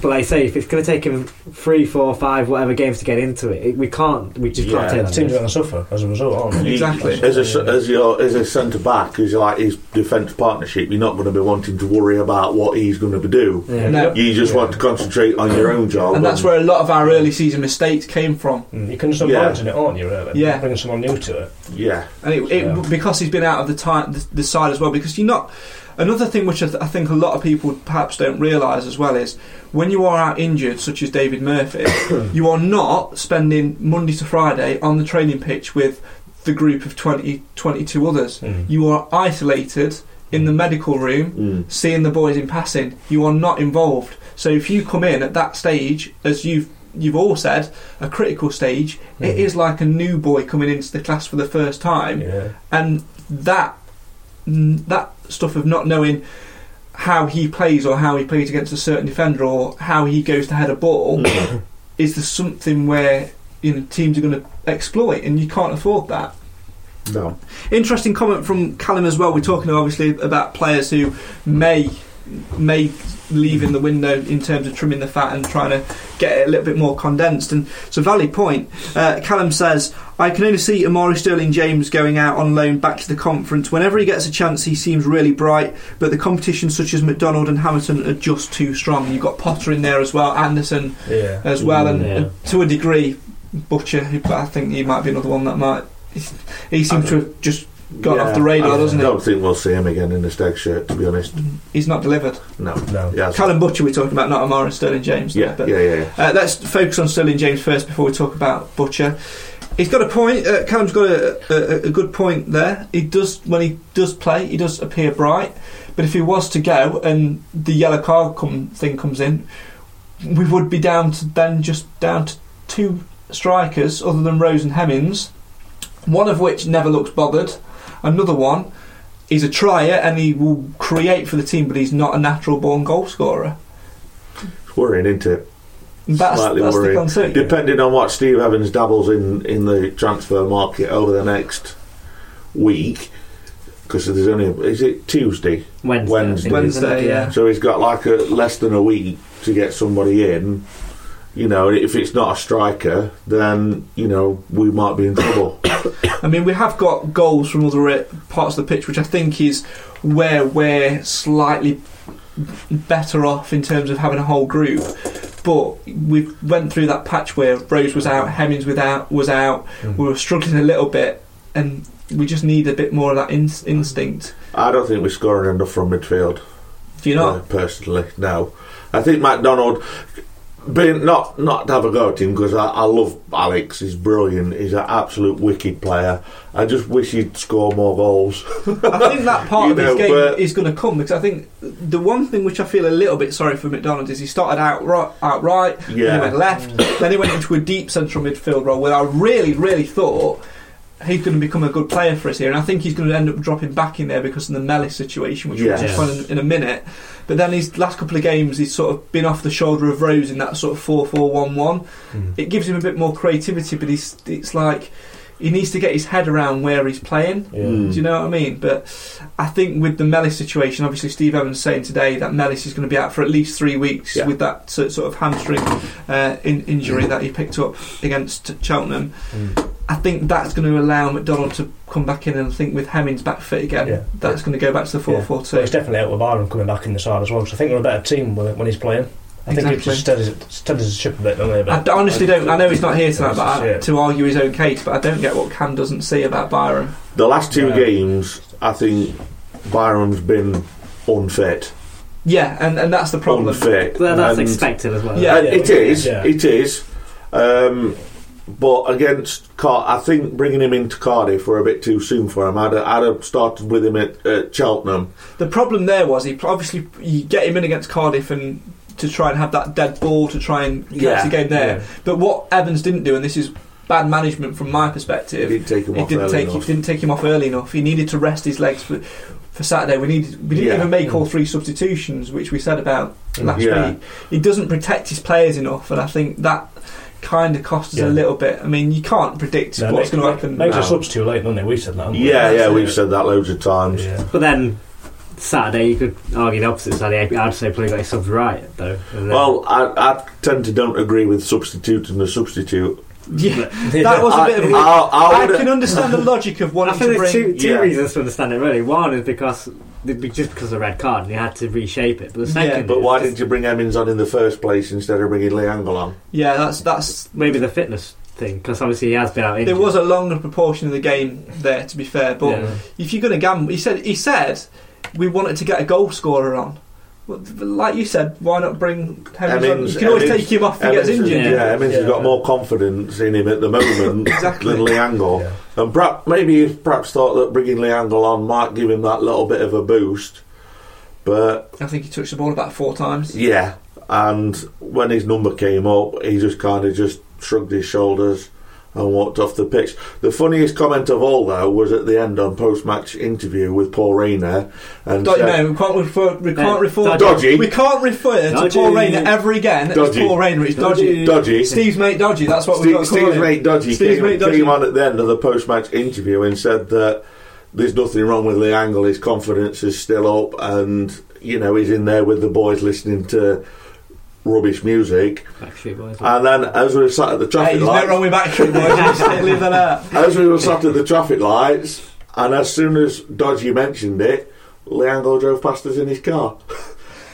but like I say, if it's going to take him three, four, five, whatever games to get into it, it we can't. We just Yeah. can't take The that. teams are going to suffer as a result, aren't they? Exactly. As a as your as a centre back, as like his defence partnership, you're not going to be wanting to worry about what he's going to do. Yeah. No. You just want to concentrate on your own job. And that's where a lot of our early season mistakes came from. Mm, You can just Yeah. imagine it, aren't you? Really? Yeah. Bringing someone new to it. yeah, and it, it Yeah. because he's been out of the time the, the side as well. Because you're not. Another thing which I, th- I think a lot of people perhaps don't realise as well is when you are out injured, such as David Murphy, you are not spending Monday to Friday on the training pitch with the group of 20, 22 others. Mm. You are isolated in the medical room, Mm. seeing the boys in passing. You are not involved. So if you come in at that stage, as you've you've all said, a critical stage, it Mhm. is like a new boy coming into the class for the first time Yeah. and that that stuff of not knowing how he plays or how he plays against a certain defender or how he goes to head a ball mm. is the something where you know teams are going to exploit and you can't afford that. no, Interesting comment from Callum as well. We're talking obviously about players who may may leave in the window in terms of trimming the fat and trying to get it a little bit more condensed. And it's a valid point. Uh, Callum says, I can only see Omari Sterling James going out on loan back to the conference. Whenever he gets a chance, he seems really bright, but the competition such as McDonald and Hamilton are just too strong. You've got Potter in there as well, Anderson Yeah. as well, and Yeah. uh, to a degree, Butcher, who I think he might be another one that might. He seems to have just gone Yeah, off the radar, I doesn't he? don't think we'll see him again in the stag shirt. To be honest, He's not delivered. no, No. yeah, Callum Butcher, we're talking about, not Omari Sterling James. yeah, but, yeah, yeah, yeah. Uh, let's focus on Sterling James first before we talk about Butcher. He's got a point. Uh, Callum's got a, a, a good point there. He does when he does play, he does appear bright. But if he was to go and the yellow card come thing comes in, we would be down to then just down to two strikers other than Rose and Hemmings. One of which never looks bothered. Another one, he's a trier and he will create for the team, but he's not a natural born goal scorer. It's worrying, isn't it? That's, Slightly that's the worrying. concern. Depending on what Steve Evans dabbles in in the transfer market over the next week, because there's only is it Tuesday, Wednesday. Wednesday. I think, isn't it? Wednesday, yeah. so he's got like a less than a week to get somebody in. You know, if it's not a striker, then you know we might be in trouble. I mean, we have got goals from other uh, parts of the pitch, which I think is where we're slightly better off in terms of having a whole group. But we went through that patch where Rose was out, Hemmings without was out. Mm. We were struggling a little bit, and we just need a bit more of that in- instinct. I don't think we're scoring enough from midfield. Do you uh, not? personally, no. I think McDonald, being not not to have a go at him because I, I love Alex. He's brilliant. He's an absolute wicked player. I just wish he'd score more goals. I think that part You of his game is going to come because I think the one thing which I feel a little bit sorry for McDonald is he started out right, out right, then he Yeah. went left, mm. then he went into a deep central midfield role where I really, really thought he's going to become a good player for us here, and I think he's going to end up dropping back in there because of the Mellis situation, which Yes. we'll touch on in, in a minute. But then his last couple of games, he's sort of been off the shoulder of Rose in that sort of four-four-one-one. Mm. It gives him a bit more creativity, but he's it's like he needs to get his head around where he's playing. Yeah. Mm. Do you know what I mean? But I think with the Mellis situation, obviously Steve Evans saying today that Mellis is going to be out for at least three weeks Yeah. with that sort of hamstring uh, in- injury that he picked up against Cheltenham. Mm. I think that's going to allow McDonald to come back in, and I think with Hemmings back fit again, Yeah. that's going to go back to the Yeah. four four Well, two. it's definitely out with Ireland coming back in the side as well. So I think they're a better team when, when he's playing. I think it Exactly. just steadies, steadies the ship a bit, doesn't it? I d- honestly don't. I know he's not here tonight, but I, Yeah. to argue his own case, but I don't get what Cam doesn't see about Byrom. The last two Yeah. games, I think Byrom's been unfit. Yeah, and, and that's the problem. Unfit. Well, that's And- expected as well. Yeah. Uh, it is. Yeah. It is. Um, but against Car- I think bringing him into Cardiff were a bit too soon for him. I'd, I'd have started with him at, at Cheltenham. The problem there was he obviously you get him in against Cardiff and to try and have that dead ball to try and catch Yeah, the game there. yeah. But what Evans didn't do, and this is bad management from my perspective, He didn't take him he off didn't early take enough. didn't take him off early enough. He needed to rest his legs for. For Saturday, we needed we didn't Yeah. even make all three substitutions, which we said about last week. He doesn't protect his players enough, and I think that kind of cost us Yeah. a little bit. I mean, you can't predict No, what's going to happen. Makes No. the subs too late, doesn't it? We said that. haven't we? Yeah, yeah, we've it. said that loads of times. Yeah. But then Saturday, you could argue the opposite. Saturday, I'd say probably got his subs right though. Well, I, I tend to don't agree with substituting the substitute. Yeah, that was a bit of. a- I- I I would- can understand the logic of I wanting think to there's bring. two, two yeah. reasons to understand it really. One is because just because of the red card, and he had to reshape it. But the second, Yeah, But why didn't you bring Emmons on in the first place instead of bringing Lee on? Yeah, that's that's. maybe the fitness thing? Because obviously he has been out injured. There was a longer proportion of the game there, to be fair. But Yeah. if you're going to gamble, he said he said we wanted to get a goal scorer on. Well, like you said, why not bring Hemmings on? You can always Emmons- take him off if he gets Emmons has- injured. Yeah, Emmons has got more confidence in him at the moment Exactly. than Lee Angol. Yeah. And perhaps, maybe he perhaps thought that bringing Lee Angol on might give him that little bit of a boost. But I think he touched the ball about four times. yeah, and when his number came up, he just kind of just shrugged his shoulders and walked off the pitch. The funniest comment of all, though, was at the end on post-match interview with Paul Raynor, and Don't, said- no, we can't refer. We can't Uh, refer. Dodgy. We can't refer to Dodgy. Paul Raynor ever again Dodgy. as Paul Raynor. It's dodgy. dodgy. Steve's mate dodgy. That's what we've got Steve, to call Steve's him. mate Dodgy Steve's came, mate Dodgy. came on at the end of the post-match interview and said that there's nothing wrong with Lee Angol. His confidence is still up, and you know he's in there with the boys listening to rubbish music. Backstreet Boys. And then as we were sat at the Hey, traffic there's no wrong lights, with Backstreet Boys. Just leave that out. as we were sat at the traffic lights, and as soon as Dodgy mentioned it, Lee Angol drove past us in his car.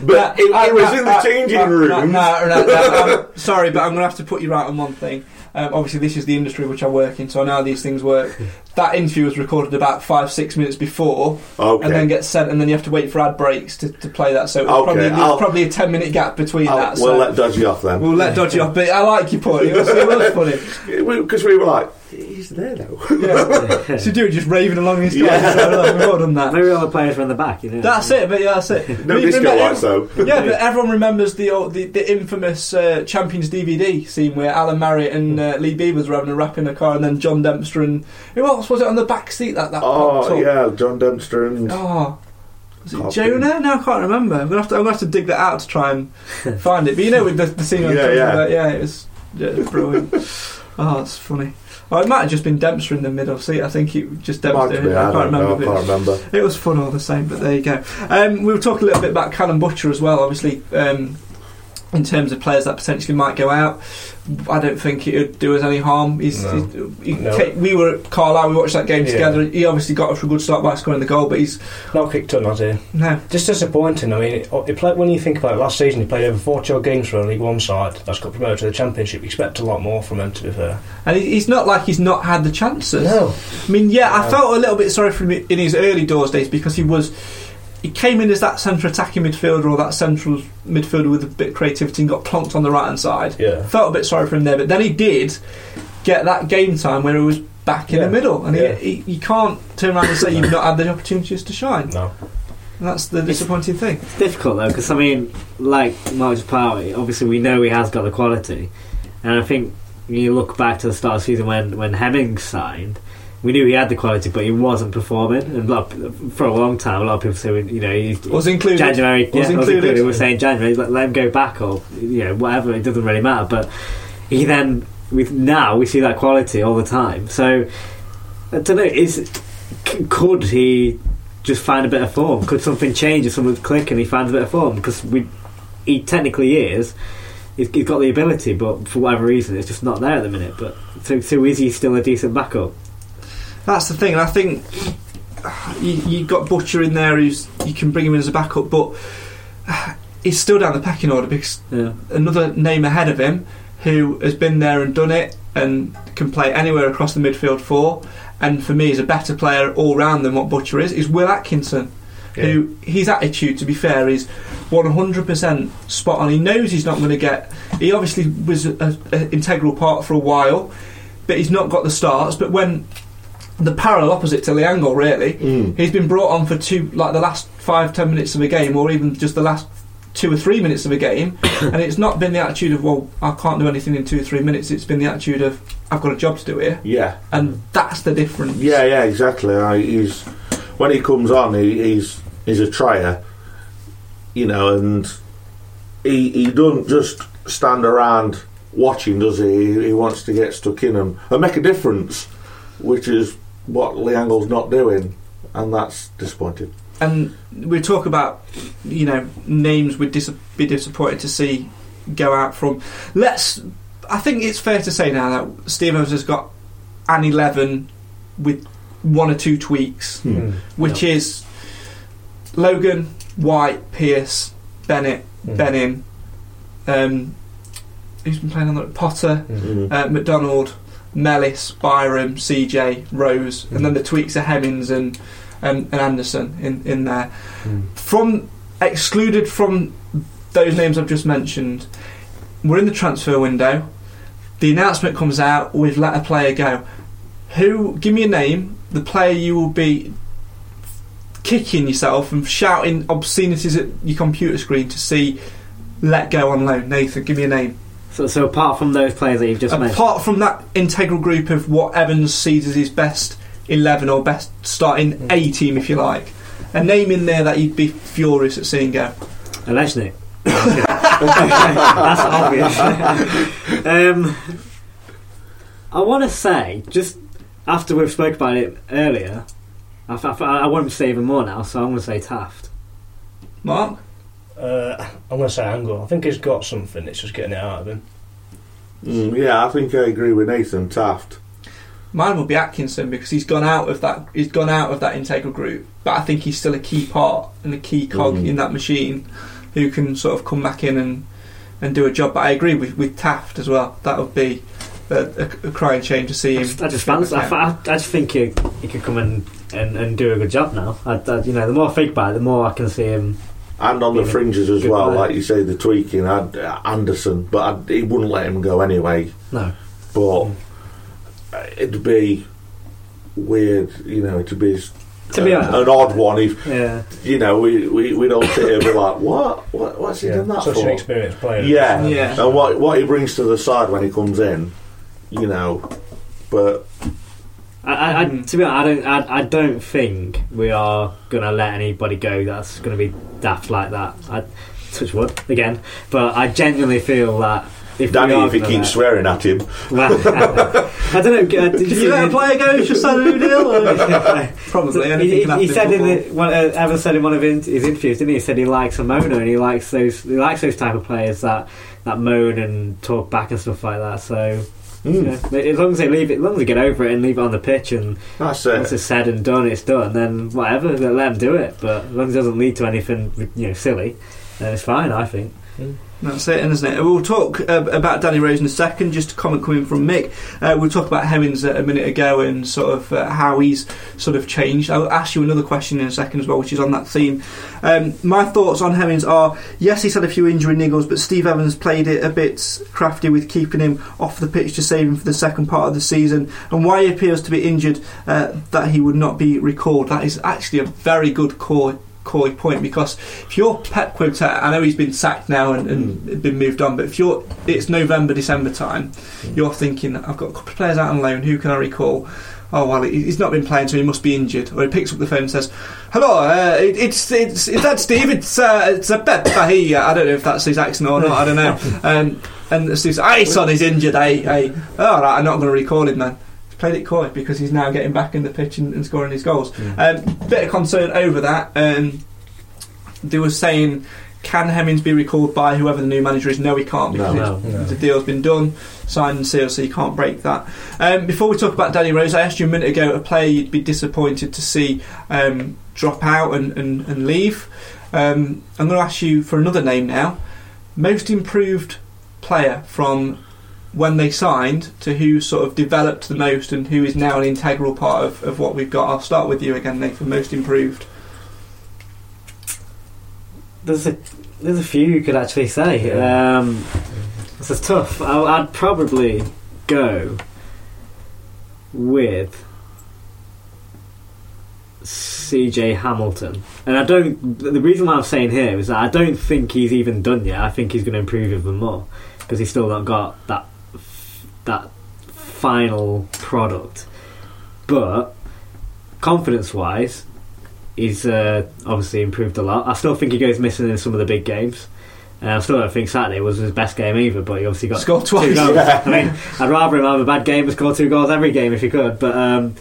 But it, it uh, was uh, in the uh, changing room. No, no, no, no, I'm sorry, but I'm going to have to put you right on one thing. Um, obviously, this is the industry which I work in, so I know how these things work. That interview was recorded about five, six minutes before, Okay. and then gets sent, and then you have to wait for ad breaks to, to play that. So it was Okay, probably, there's I'll- probably a ten minute gap between I'll- that. we'll So let Dodgy off then. we'll let Dodgy off. But I like your point. It was, it was funny. Because we, were like, he's there though. Yeah. so dude just raving along his Yeah. yeah. so like, we've all done that. Maybe all the players were in the back. You know. That's it, but yeah, that's it. No We disco remember- lights though. Yeah, but everyone remembers the old, the, the infamous uh, Champions DVD scene where Alan Marriott and uh, Lee Beevers were having a rap in a car, and then John Dempster and who else was it on the back seat that that Oh yeah, John Dempster and Oh, was it Jonah? No, I can't remember. I'm gonna have to. I'm gonna have to dig that out to try and find it. But you know, with the, the scene on Yeah, the yeah. That, yeah, it was yeah, brilliant. oh, it's funny. Oh, it might have just been Dempster in the middle seat. I think it just Dempster. be, I I can't know, remember. I can't remember. it was fun all the same, but there you go. Um, we were talking a little bit about Callum Butcher as well, obviously, um, in terms of players that potentially might go out. I don't think it would do us any harm. He's, No. he- he No. we were at Carlisle, we watched that game Yeah. together. He obviously got off a good start by scoring the goal, but he's. Not kicked on, has he? No. Just disappointing. I mean, it, it played, when you think about it, last season he played over 40 odd games for a League One side that's got promoted to the Championship. You expect a lot more from him, to be fair. And he, he's not like he's not had the chances. No. I mean, yeah, I felt a little bit sorry for him in his early doors days because he was. He came in as that centre attacking midfielder or that central midfielder with a bit of creativity and got plonked on the right hand side. Yeah. Felt a bit sorry for him there, but then he did get that game time where he was back in Yeah. the middle, and Yeah. he, he, you can't turn around and say you've not had the opportunities to shine. No. And that's the disappointing thing. It's difficult though, because I mean, like Marcus Power, obviously we know he has got the quality, and I think you look back to the start of the season when when Hemmings signed, we knew he had the quality, but he wasn't performing. And lot for a long time, a lot of people say, you know, he Was included. January, Was yeah, was included. included. We're saying January, let, let him go back or you know whatever. It doesn't really matter. But he then with now we see that quality all the time. So I don't know. Is c- could he just find a bit of form? Could something change if something click and he finds a bit of form? Because we he technically is. He's, he's got the ability, but for whatever reason, it's just not there at the minute. But so, so is he still a decent backup? That's the thing, and I think you, you got Butcher in there who's you can bring him in as a backup, but uh, he's still down the pecking order because Yeah. another name ahead of him who has been there and done it and can play anywhere across the midfield four, and for me is a better player all round than what Butcher is, is Will Atkinson. Who his attitude, to be fair, is 100% spot on. He knows he's not going to get. He obviously was an integral part for a while, but he's not got the starts. But when the parallel opposite to Lee Angol, really, Mm. he's been brought on for two, like the last five, ten minutes of a game, or even just the last two or three minutes of a game, and it's not been the attitude of well, I can't do anything in two or three minutes. It's been the attitude of I've got a job to do here, Yeah, and that's the difference. yeah, yeah, exactly. I, he's when he comes on, he, he's he's a trier, you know, and he he doesn't just stand around watching, does he? He, he wants to get stuck in and, and make a difference, which is what Lee Angol's not doing, and that's disappointing. and we talk about you know names we'd dis- be disappointed to see go out from. Let's. I think it's fair to say now that Steve Evans has got an eleven with one or two tweaks, Hmm. which is Logan, White, Pearce, Bennett, Hmm. Benning. Um, who's been playing on the Potter, Mm. uh, McDonald, Mellis, Byrom, CJ, Rose, Hmm. and then the tweaks are Hemmings and and, and Anderson in in there. Hmm. From excluded from those names I've just mentioned, we're in the transfer window. The announcement comes out. We've let a player go. Who? Give me a name. The player you will be kicking yourself and shouting obscenities at your computer screen to see let go on loan. Nathan, give me a name. So, so apart from those players that you've just mentioned, Apart from that integral group of what Evans sees as his best 11 or best starting A team, if you like, a name in there that you'd be furious at seeing go. Allegedly. That's obvious. um, I want to say, just after we've spoke about it earlier, I, I, I want to say even more now, so I'm going to say Taft. Mark? Uh, I'm going to say Angol. I think he's got something. It's just getting it out of him. Mm, yeah, I think I agree with Nathan Taft. Mine will be Atkinson because he's gone out of that. He's gone out of that integral group, but I think he's still a key part and a key cog Mhm. in that machine, who can sort of come back in and, and do a job. But I agree with, with Taft as well. That would be a, a, a crying shame to see I him. just, I just fancy. I, I, I just think he, he could come and, and, and do a good job now. I, I, you know, the more I think about it, the more I can see him. And on the Yeah. fringes as Good well, player. like you say, the tweaking. I'd, uh, Anderson, but I'd, he wouldn't let him go anyway. No, But uh, it'd be weird, you know, it'd be s- To be honest- an odd one if yeah, you know we we we'd all sit here and be like, what, what what's he Yeah. done that Such for? an experienced player. Yeah. Yeah. And what what he brings to the side when he comes in, you know, but I, I, I, to be honest, I don't. I, I don't think we are gonna let anybody go that's gonna be daft like that. I touch wood again, but I genuinely feel that if Danny, if he keeps let- swearing at him, well, I don't know. uh, Did you Can see you let a the- player go? It's just a new Probably he, he, he said in the, one, uh, Evans said in one of his, his interviews, didn't he? He said he likes a moaner and he likes those he likes those type of players that, that moan and talk back and stuff like that. So Mm. You know, as long as they leave it, as long as they get over it and leave it on the pitch, and that's it. once it's said and done, it's done. Then whatever, let them do it. But as long as it doesn't lead to anything you know silly, then it's fine. I think. Mm. That's it, isn't it? We'll talk uh, about Danny Rose in a second. Just a comment coming from Mick. Uh, we'll talk about Hemmings a, minute ago and sort of uh, how he's sort of changed. I'll ask you another question in a second as well, which is on that theme. Um, my thoughts on Hemmings are: yes, he's had a few injury niggles, but Steve Evans played it a bit crafty with keeping him off the pitch to save him for the second part of the season. And why he appears to be injured, uh, that he would not be recalled. That is actually a very good call. Coy point because if you're Pep I know he's been sacked now and, and been moved on, but if you're it's November, December time, you're thinking I've got a couple of players out on loan. Who can I recall? Oh well, he's not been playing, so he must be injured. Or he picks up the phone and says, "Hello, uh, it, it's it's is that Steve? It's uh, it's a Pep here. I don't know if that's his accent or not. I don't know." Um, and Steve says, "Hey, son, he's injured. Hey, hey. All right, I'm not going to recall him then." He's played it coy because he's now getting back in the pitch and, and scoring his goals. Um, bit of concern over that. Um, they were saying, can Hemmings be recalled by whoever the new manager is? No, he can't because No. it's- No. the deal's been done, signed and sealed, so you can't break that. Um, before we talk about Danny Rose, I asked you a minute ago a player you'd be disappointed to see um, drop out and, and, and leave. Um, I'm going to ask you for another name now. Most improved player from when they signed to who sort of developed the most and who is now an integral part of, of what we've got. I'll start with you again, Nathan. Most improved. There's a there's a few you could actually say. Um, this is tough. I, I'd probably go with. CJ Hamilton, and I don't. The reason why I'm saying here is that I don't think he's even done yet. I think he's going to improve even more because he's still not got that that final product. But confidence-wise, he's uh, obviously improved a lot. I still think he goes missing in some of the big games. Uh, I still don't think Saturday was his best game either, but he obviously got Scored two twice. goals. Yeah. I mean, I'd rather him have a bad game and score two goals every game if he could. But um,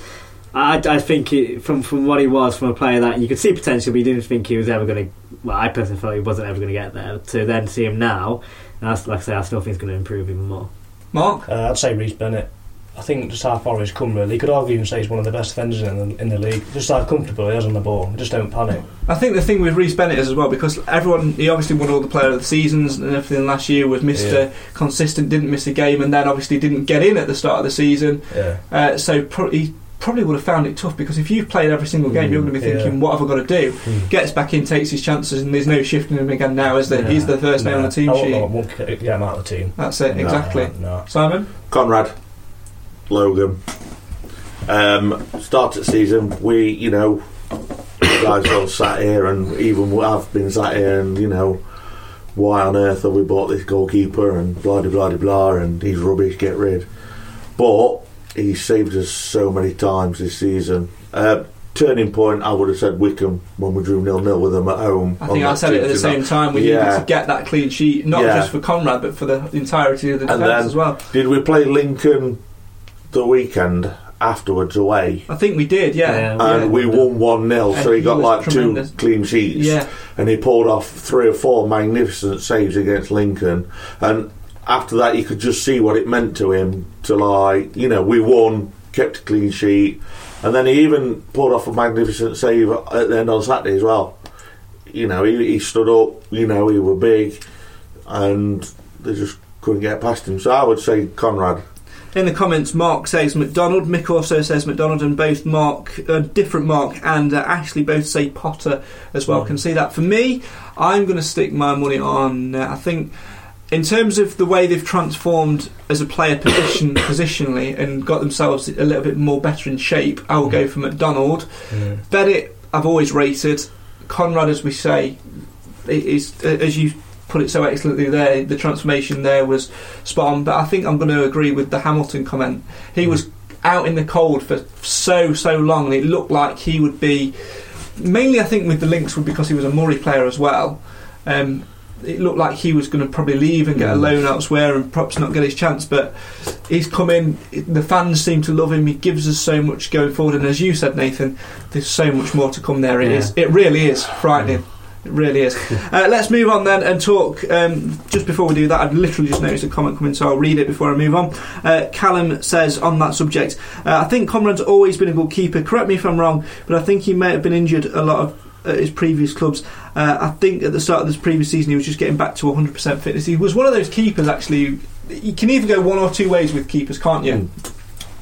I, I think he, from from what he was from a player that you could see potential, but you didn't think he was ever going to. Well, I personally felt he wasn't ever going to get there. To then see him now, and I, like I say, I still think he's going to improve even more. Mark? Uh, I'd say Rhys Bennett. I think just how far he's come really. You could argue and say he's one of the best defenders in the, in the league. Just how comfortable he is on the ball. Just don't panic. I think the thing with Rhys Bennett is as well because everyone he obviously won all the player of the seasons and everything last year was Mister Yeah. Consistent, didn't miss a game, and then obviously didn't get in at the start of the season. Yeah. Uh, so pro- he probably would have found it tough because if you've played every single game, Mm, you're going to be yeah. thinking, "What have I got to do?" Mm. Gets back in, takes his chances, and there's no shifting him again now. Is there? Nah, He's the first name on the team I won't, sheet. I won't get him out of the team. That's it, No, exactly. No. Simon, Conrad, Logan. Um, start at season, we, you know, you guys all sat here, and even I've been sat here, and you know, why on earth have we bought this goalkeeper and blah de blah de blah, and he's rubbish, get rid. But he saved us so many times this season. Uh, turning point, I would have said Wycombe when we drew nil nil with them at home. I think I said it at the same night. time. We Yeah. needed to get that clean sheet, not Yeah. just for Conrad, but for the entirety of the And defence as well. Did we play Lincoln the weekend afterwards away? I think we did, yeah. Yeah, and we won 1 0, so he he got was like tremendous. two clean sheets. Yeah. And he pulled off three or four magnificent saves against Lincoln. And after that, you could just see what it meant to him to, like, you know, we won, kept a clean sheet. And then he even pulled off a magnificent save at the end on Saturday as well. You know, he, he stood up, you know, he were big, and they just couldn't get past him. So I would say Conrad. In the comments, Mark says McDonald. Mick also says McDonald, and both Mark, uh, different Mark, and uh, Ashley both say Potter as well. Mm. Can see that. For me, I'm going to stick my money on. Uh, I think, in terms of the way they've transformed as a player position positionally and got themselves a little bit more better in shape, I will go for McDonald. Mm. Bennett, I've always rated. Conrad, as we say, is as you put it so excellently there. The transformation there was spot on. But I think I'm going to agree with the Hamilton comment. He was out in the cold for so so long, and it looked like he would be. Mainly, I think with the links would because he was a Murray player as well. Um, it looked like he was going to probably leave and get a Mm. loan elsewhere and perhaps not get his chance. But he's come in. The fans seem to love him. He gives us so much going forward. And as you said, Nathan, there's so much more to come there. It Yeah. is. It really is frightening. It really is. Uh, let's move on then and talk. Um, just before we do that, I've literally just noticed a comment coming, so I'll read it before I move on. Uh, Callum says on that subject, uh, I think Conrad's always been a good keeper. Correct me if I'm wrong, but I think he may have been injured a lot of at his previous clubs. Uh, I think at the start of this previous season, he was just getting back to 100% fitness. He was one of those keepers, actually. You can either go one or two ways with keepers, can't you?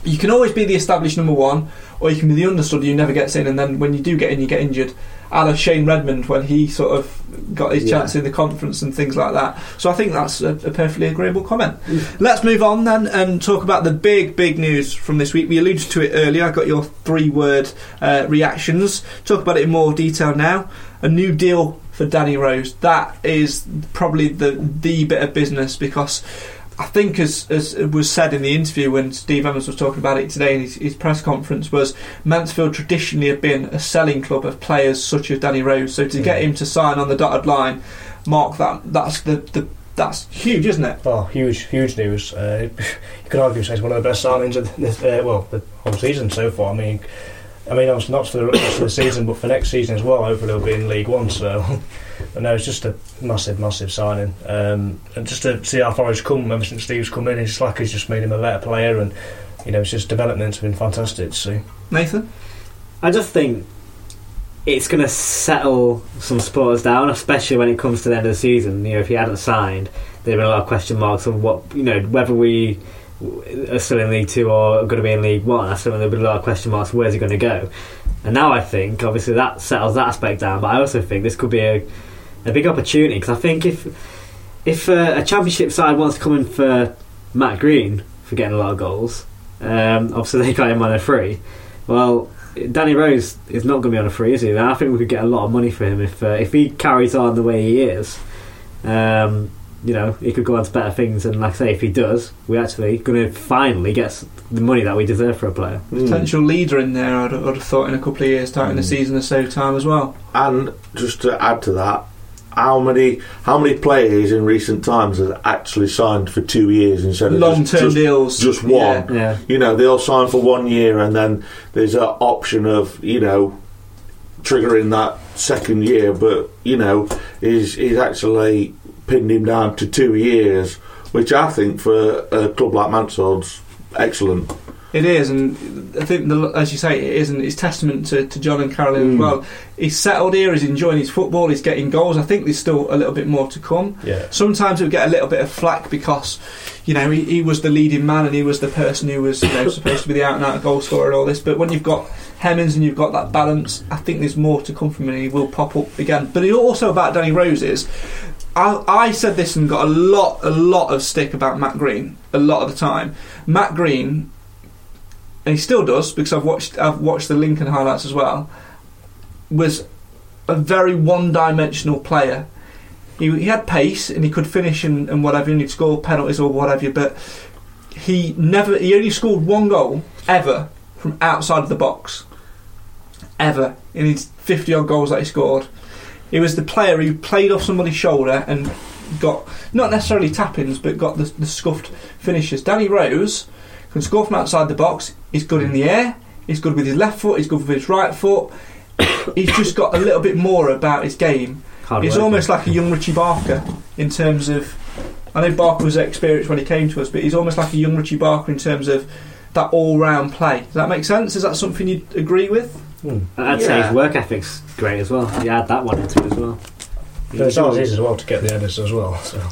You can always be the established number one, or you can be the understudy who never gets in, and then when you do get in, you get injured. A la Shane Redmond when he sort of got his Yeah. chance in the conference and things like that. So I think that's a, a perfectly agreeable comment. Let's move on then and talk about the big, big news from this week. We alluded to it earlier. I got your three word uh, reactions. Talk about it in more detail now. A new deal for Danny Rose. That is probably the the bit of business because I think, as, as was said in the interview when Steve Evans was talking about it today in his, his press conference, was Mansfield traditionally have been a selling club of players such as Danny Rose. So to get him to sign on the dotted line, Mark, that that's the, the that's huge, isn't it? Oh, huge, huge news. Uh, you could argue it's one of the best signings of this, uh, well, the whole season so far. I mean, I mean, not for the rest of the season, but for next season as well. Hopefully, he'll be in League One. So, but no, it's just a massive, massive signing, um, and just to see how far he's come ever since Steve's come in. It's like he's just made him a better player, and you know, it's just development's been fantastic to see. Nathan? I just think it's going to settle some supporters down, especially when it comes to the end of the season. You know, if he hadn't signed, there'd been a lot of question marks on what you know whether we are still in League Two or are going to be in League One. I still think there'd be a lot of question marks. Where's he going to go? And now I think obviously that settles that aspect down. But I also think this could be a, a big opportunity because I think if if uh, a Championship side wants to come in for Matt Green for getting a lot of goals, um, obviously they got him on a free. Well, Danny Rose is not going to be on a free, is he? I think we could get a lot of money for him if uh, if he carries on the way he is. Um, you know, he could go on to better things, and like I say, if he does, we're actually going to finally get the money that we deserve for a player. Potential leader in there, I'd, I'd have thought, in a couple of years' starting in a season or so time as well. And just to add to that, how many how many players in recent times have actually signed for two years instead of long term deals. just one? Yeah. You know, they'll sign for one year, and then there's an option of you know triggering that second year. But you know, is is actually pinned him down to two years, which I think for a club like Mansfield's excellent. It is, and I think, the, as you say, it is, and it's testament to, to John and Carolyn as Mm. well. He's settled here, he's enjoying his football, he's getting goals. I think there's still a little bit more to come. Yeah. Sometimes he'll get a little bit of flack because, you know, he, he was the leading man and he was the person who was you know, supposed to be the out and out goal scorer and all this. But when you've got Hemmings and you've got that balance, I think there's more to come from him and he will pop up again. But also about Danny Rose is. I, I said this and got a lot, a lot of stick about Matt Green a lot of the time. Matt Green and he still does because I've watched I've watched the Lincoln highlights as well. Was a very one-dimensional player. He, he had pace and he could finish and, and whatever, and he'd score penalties or whatever. But he never he only scored one goal ever from outside of the box. Ever in his fifty odd goals that he scored, he was the player who played off somebody's shoulder and got not necessarily tap-ins, but got the, the scuffed finishes. Danny Rose can score from outside the box. He's good in the air. He's good with his left foot. He's good with his right foot. he's just got a little bit more about his game. Hard He's almost like a young Richie Barker in terms of. I know Barker was experienced when he came to us, but he's almost like a young Richie Barker in terms of that all-round play. Does that make sense? Is that something you'd agree with? Hmm. I'd say his work ethic's great as well. You add that one into it as well. But it's ours is as well to get the headers as well. So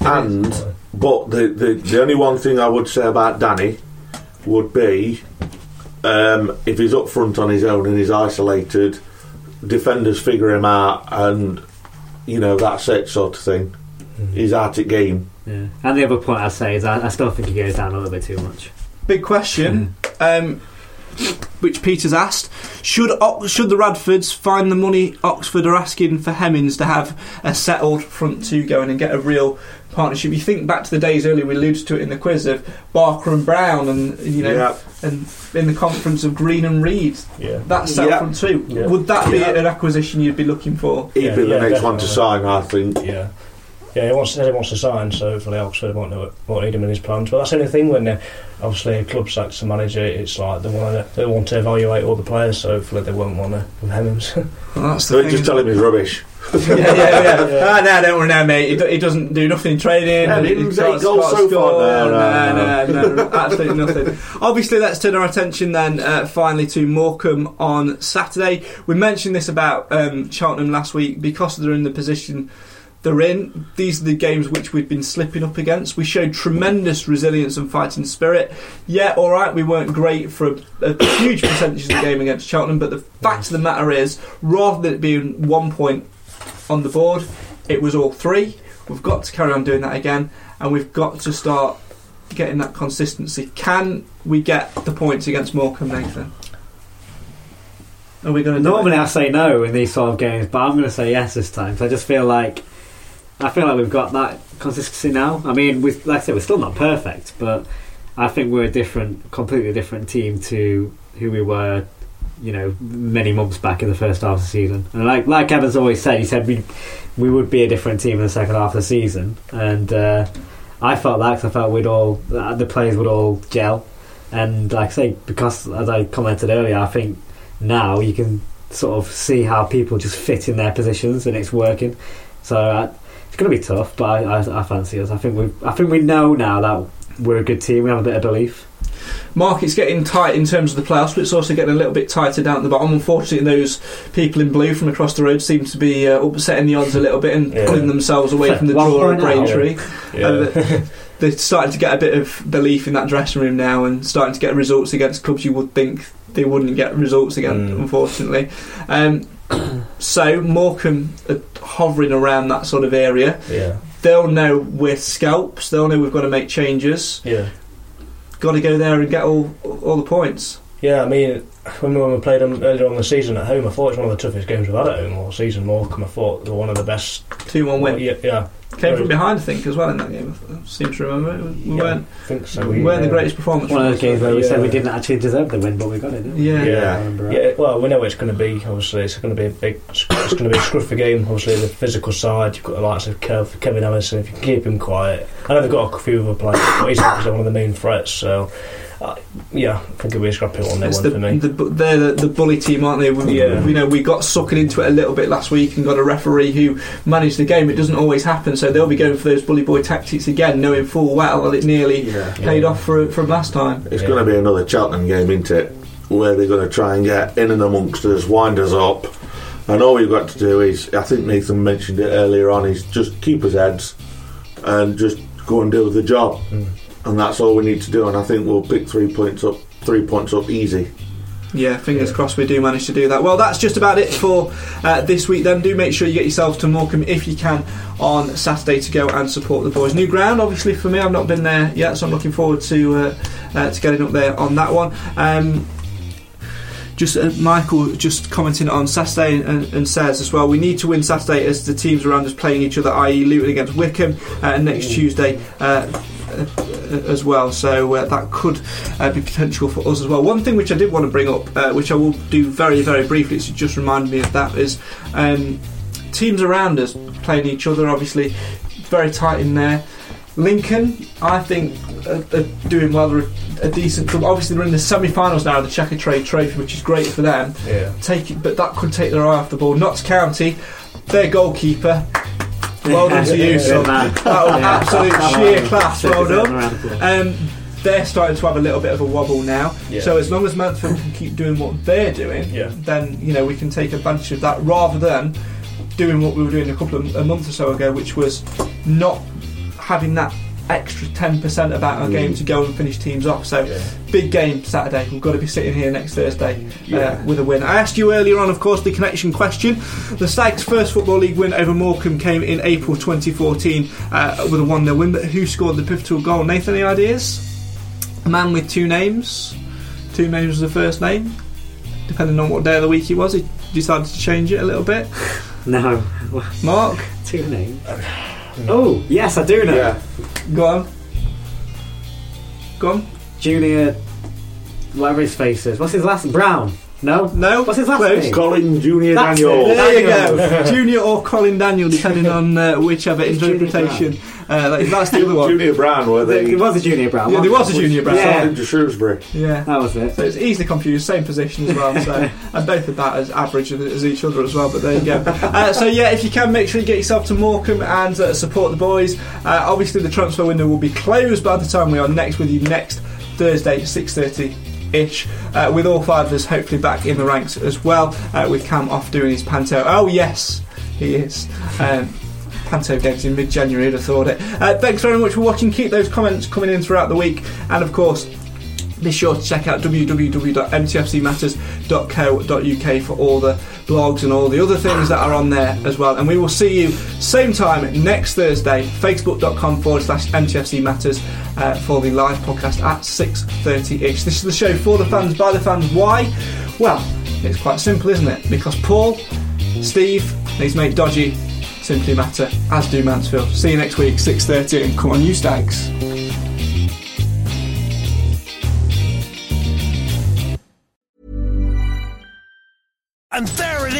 And but the, the the only one thing I would say about Danny would be um, if he's up front on his own and he's isolated, defenders figure him out, and you know that's it sort of thing. He's out at game. Yeah. And the other point I'd say is I, I still think he goes down a little bit too much. Big question, um, which Peter's asked: Should should the Radfords find the money Oxford are asking for Hemmings to have a settled front two going and get a real partnership? You think back to the days earlier, we alluded to it in the quiz of Barker and Brown, and you know, Yeah. and in the conference of Green and Reed. yeah. That's settled Yeah. front two. Yeah. Would that be Yeah. an acquisition you'd be looking for? He'd Yeah, be the yeah, next one to sign, I think. Yeah. Yeah, he wants, he wants to sign, so hopefully Oxford won't, know it, won't need him in his plans. But that's the only thing when uh, obviously a club sacks the manager, it's like they want to they want to evaluate all the players, so hopefully they won't want to with Hemmings. Well, that's the So thing. just tell him he's rubbish. Yeah, yeah, yeah. Ah, no, don't worry now, mate. He, he doesn't do nothing in training. Yeah, He- didn't goals so score. far. No, no, no, no, no, absolutely nothing. Obviously, let's turn our attention then uh, finally to Morecambe on Saturday. We mentioned this about um, Cheltenham last week because they're in the position they're in. These are the games which we've been slipping up against. We showed tremendous resilience and fighting spirit. Yeah, all right, we weren't great for a, a huge percentage of the game against Cheltenham, but the fact of the matter is, rather than it being one point on the board, it was all three. We've got to carry on doing that again, and we've got to start getting that consistency. Can we get the points against Morecambe, Nathan? Are we going to Normally I say no in these sort of games, but I'm going to say yes this time. So I just feel like I feel like we've got that consistency now. I mean, we like I said, we're still not perfect, but I think we're a different, completely different team to who we were, you know, many months back in the first half of the season. And like like Evans always said, he said we we would be a different team in the second half of the season, and uh, I felt that 'cause I felt we'd all uh, the players would all gel. And like I say, because as I commented earlier, I think now you can sort of see how people just fit in their positions and it's working. So uh, it's going to be tough, but I, I, I fancy us. I think we I think we know now that we're a good team. We have a bit of belief. Market's getting tight in terms of the playoffs, but it's also getting a little bit tighter down at the bottom. Unfortunately, those people in blue from across the road seem to be uh, upsetting the odds a little bit and Yeah. pulling themselves away from the draw at. Braintree. Yeah. And uh, they're starting to get a bit of belief in that dressing room now and starting to get results against clubs you would think they wouldn't get results against, Mm. unfortunately. Um, so, Morecambe are hovering around that sort of area. yeah. They'll know we're scalps, they'll know we've got to make changes. Yeah. Got to go there and get all all the points. Yeah, I mean, when, when we played them earlier on the season at home, I thought it was one of the toughest games we've had at home all season. Morecambe, I thought were one of the best. 2 1 win. Yeah, yeah. Came from behind, I think, as well in that game. I seem to remember. We Yeah, weren't, I think so. we weren't the greatest performance. One of those games where we said we didn't actually deserve the win, but we got it. Didn't we? Yeah. Yeah. I remember Yeah, well, we know what it's going to be. Obviously, it's going to be a big. It's going to be a scruffy game. Obviously, the physical side. You've got the likes of Kev, Kevin Ellison. If you can keep him quiet, I know they've got a few other players, but he's obviously one of the main threats. So, uh, yeah, I think it'll be a scrappy one. They It's one the, for me. the, they're the, the bully team, aren't they? We, Yeah. we know we got suckered into it a little bit last week and got a referee who managed the game. It doesn't always happen, so they'll be going for those bully boy tactics again, knowing full well that it nearly Yeah. paid off for, from last time. It's Yeah. going to be another Cheltenham game, isn't it? Where they're going to try and get in and amongst us, wind us up. And all we've got to do is, I think Nathan mentioned it earlier on, is just keep us heads and just go and do the job. Mm. And that's all we need to do. And I think we'll pick three points up, three points up easy. Yeah, fingers crossed we do manage to do that. Well, that's just about it for uh, this week. Then do make sure you get yourselves to Morecambe if you can on Saturday to go and support the boys. New ground, obviously for me, I've not been there yet, so I'm looking forward to uh, uh, to getting up there on that one. Um, just uh, Michael just commenting on Saturday and, and says as well, we need to win Saturday as the teams around us playing each other, i.e. Luton against Wycombe, uh, and next Tuesday. Uh, uh, as well, so uh, that could uh, be potential for us as well. One thing which I did want to bring up, uh, which I will do very, very briefly, it's just reminded me of that, is um, teams around us playing each other. Obviously, very tight in there. Lincoln, I think, are, are doing well. They're a decent club. Obviously, they're in the semi-finals now of the Checkatrade Trophy, which is great for them. Yeah. Take but that could take their eye off the ball. Notts County, their goalkeeper. Well done to you, Good son. That was absolute sheer class. Take Well us done. around the club. Um, they're starting to have a little bit of a wobble now. Yeah. So as long as Mansfield can keep doing what they're doing, Yeah. then you know we can take advantage of that rather than doing what we were doing a couple of a month or so ago, which was not having that extra ten percent about our game to go and finish teams off. So Yeah. big game Saturday. We've got to be sitting here next Thursday uh, with a win. I asked you earlier on, of course, the connection question. The Stags' first Football League win over Morecambe came in April 2014 uh, with a 1 0 win. But who scored the pivotal goal? Nathan, any ideas? A man with two names. Two names was the first name. Depending on what day of the week he was, he decided to change it a little bit. No, Mark, two names. Oh yes, I do know. Yeah. go on. Go on. Junior, whatever his face is. What's his last? Brown. No. No. What's his last Close. name? Colin Junior That's Daniel. it. There you go. Junior or Colin Daniel, depending on uh, whichever It's interpretation. Uh, that- that's the other one. Junior Brown, were they? It was a Junior Brown. Yeah, there wasn't was a? Junior Brown. Yeah. Sold into Shrewsbury. Yeah. That was it. So it's easily confused, same position as well. So and both of that as average as- as each other as well. But there you go. Uh, so yeah, if you can, make sure you get yourself to Morecambe and uh, support the boys. Uh, obviously, the transfer window will be closed by the time we are next with you next Thursday, six thirty. Ish, uh, with all five of us hopefully back in the ranks as well, uh, with Cam off doing his panto. Oh yes, he is. Um, Panto games in mid-January, I'd have thought it. Uh, thanks very much for watching. Keep those comments coming in throughout the week, and of course, be sure to check out www.mtfcmatters.co.uk for all the blogs and all the other things that are on there as well. And we will see you same time next Thursday, facebook.com forward slash MTFC Matters uh, for the live podcast at 6.30ish. This is the show for the fans, by the fans. Why? Well, it's quite simple, isn't it? Because Paul, Steve, his mate Dodgy simply matter, as do Mansfield. See you next week, 6.30, and come on, you stags.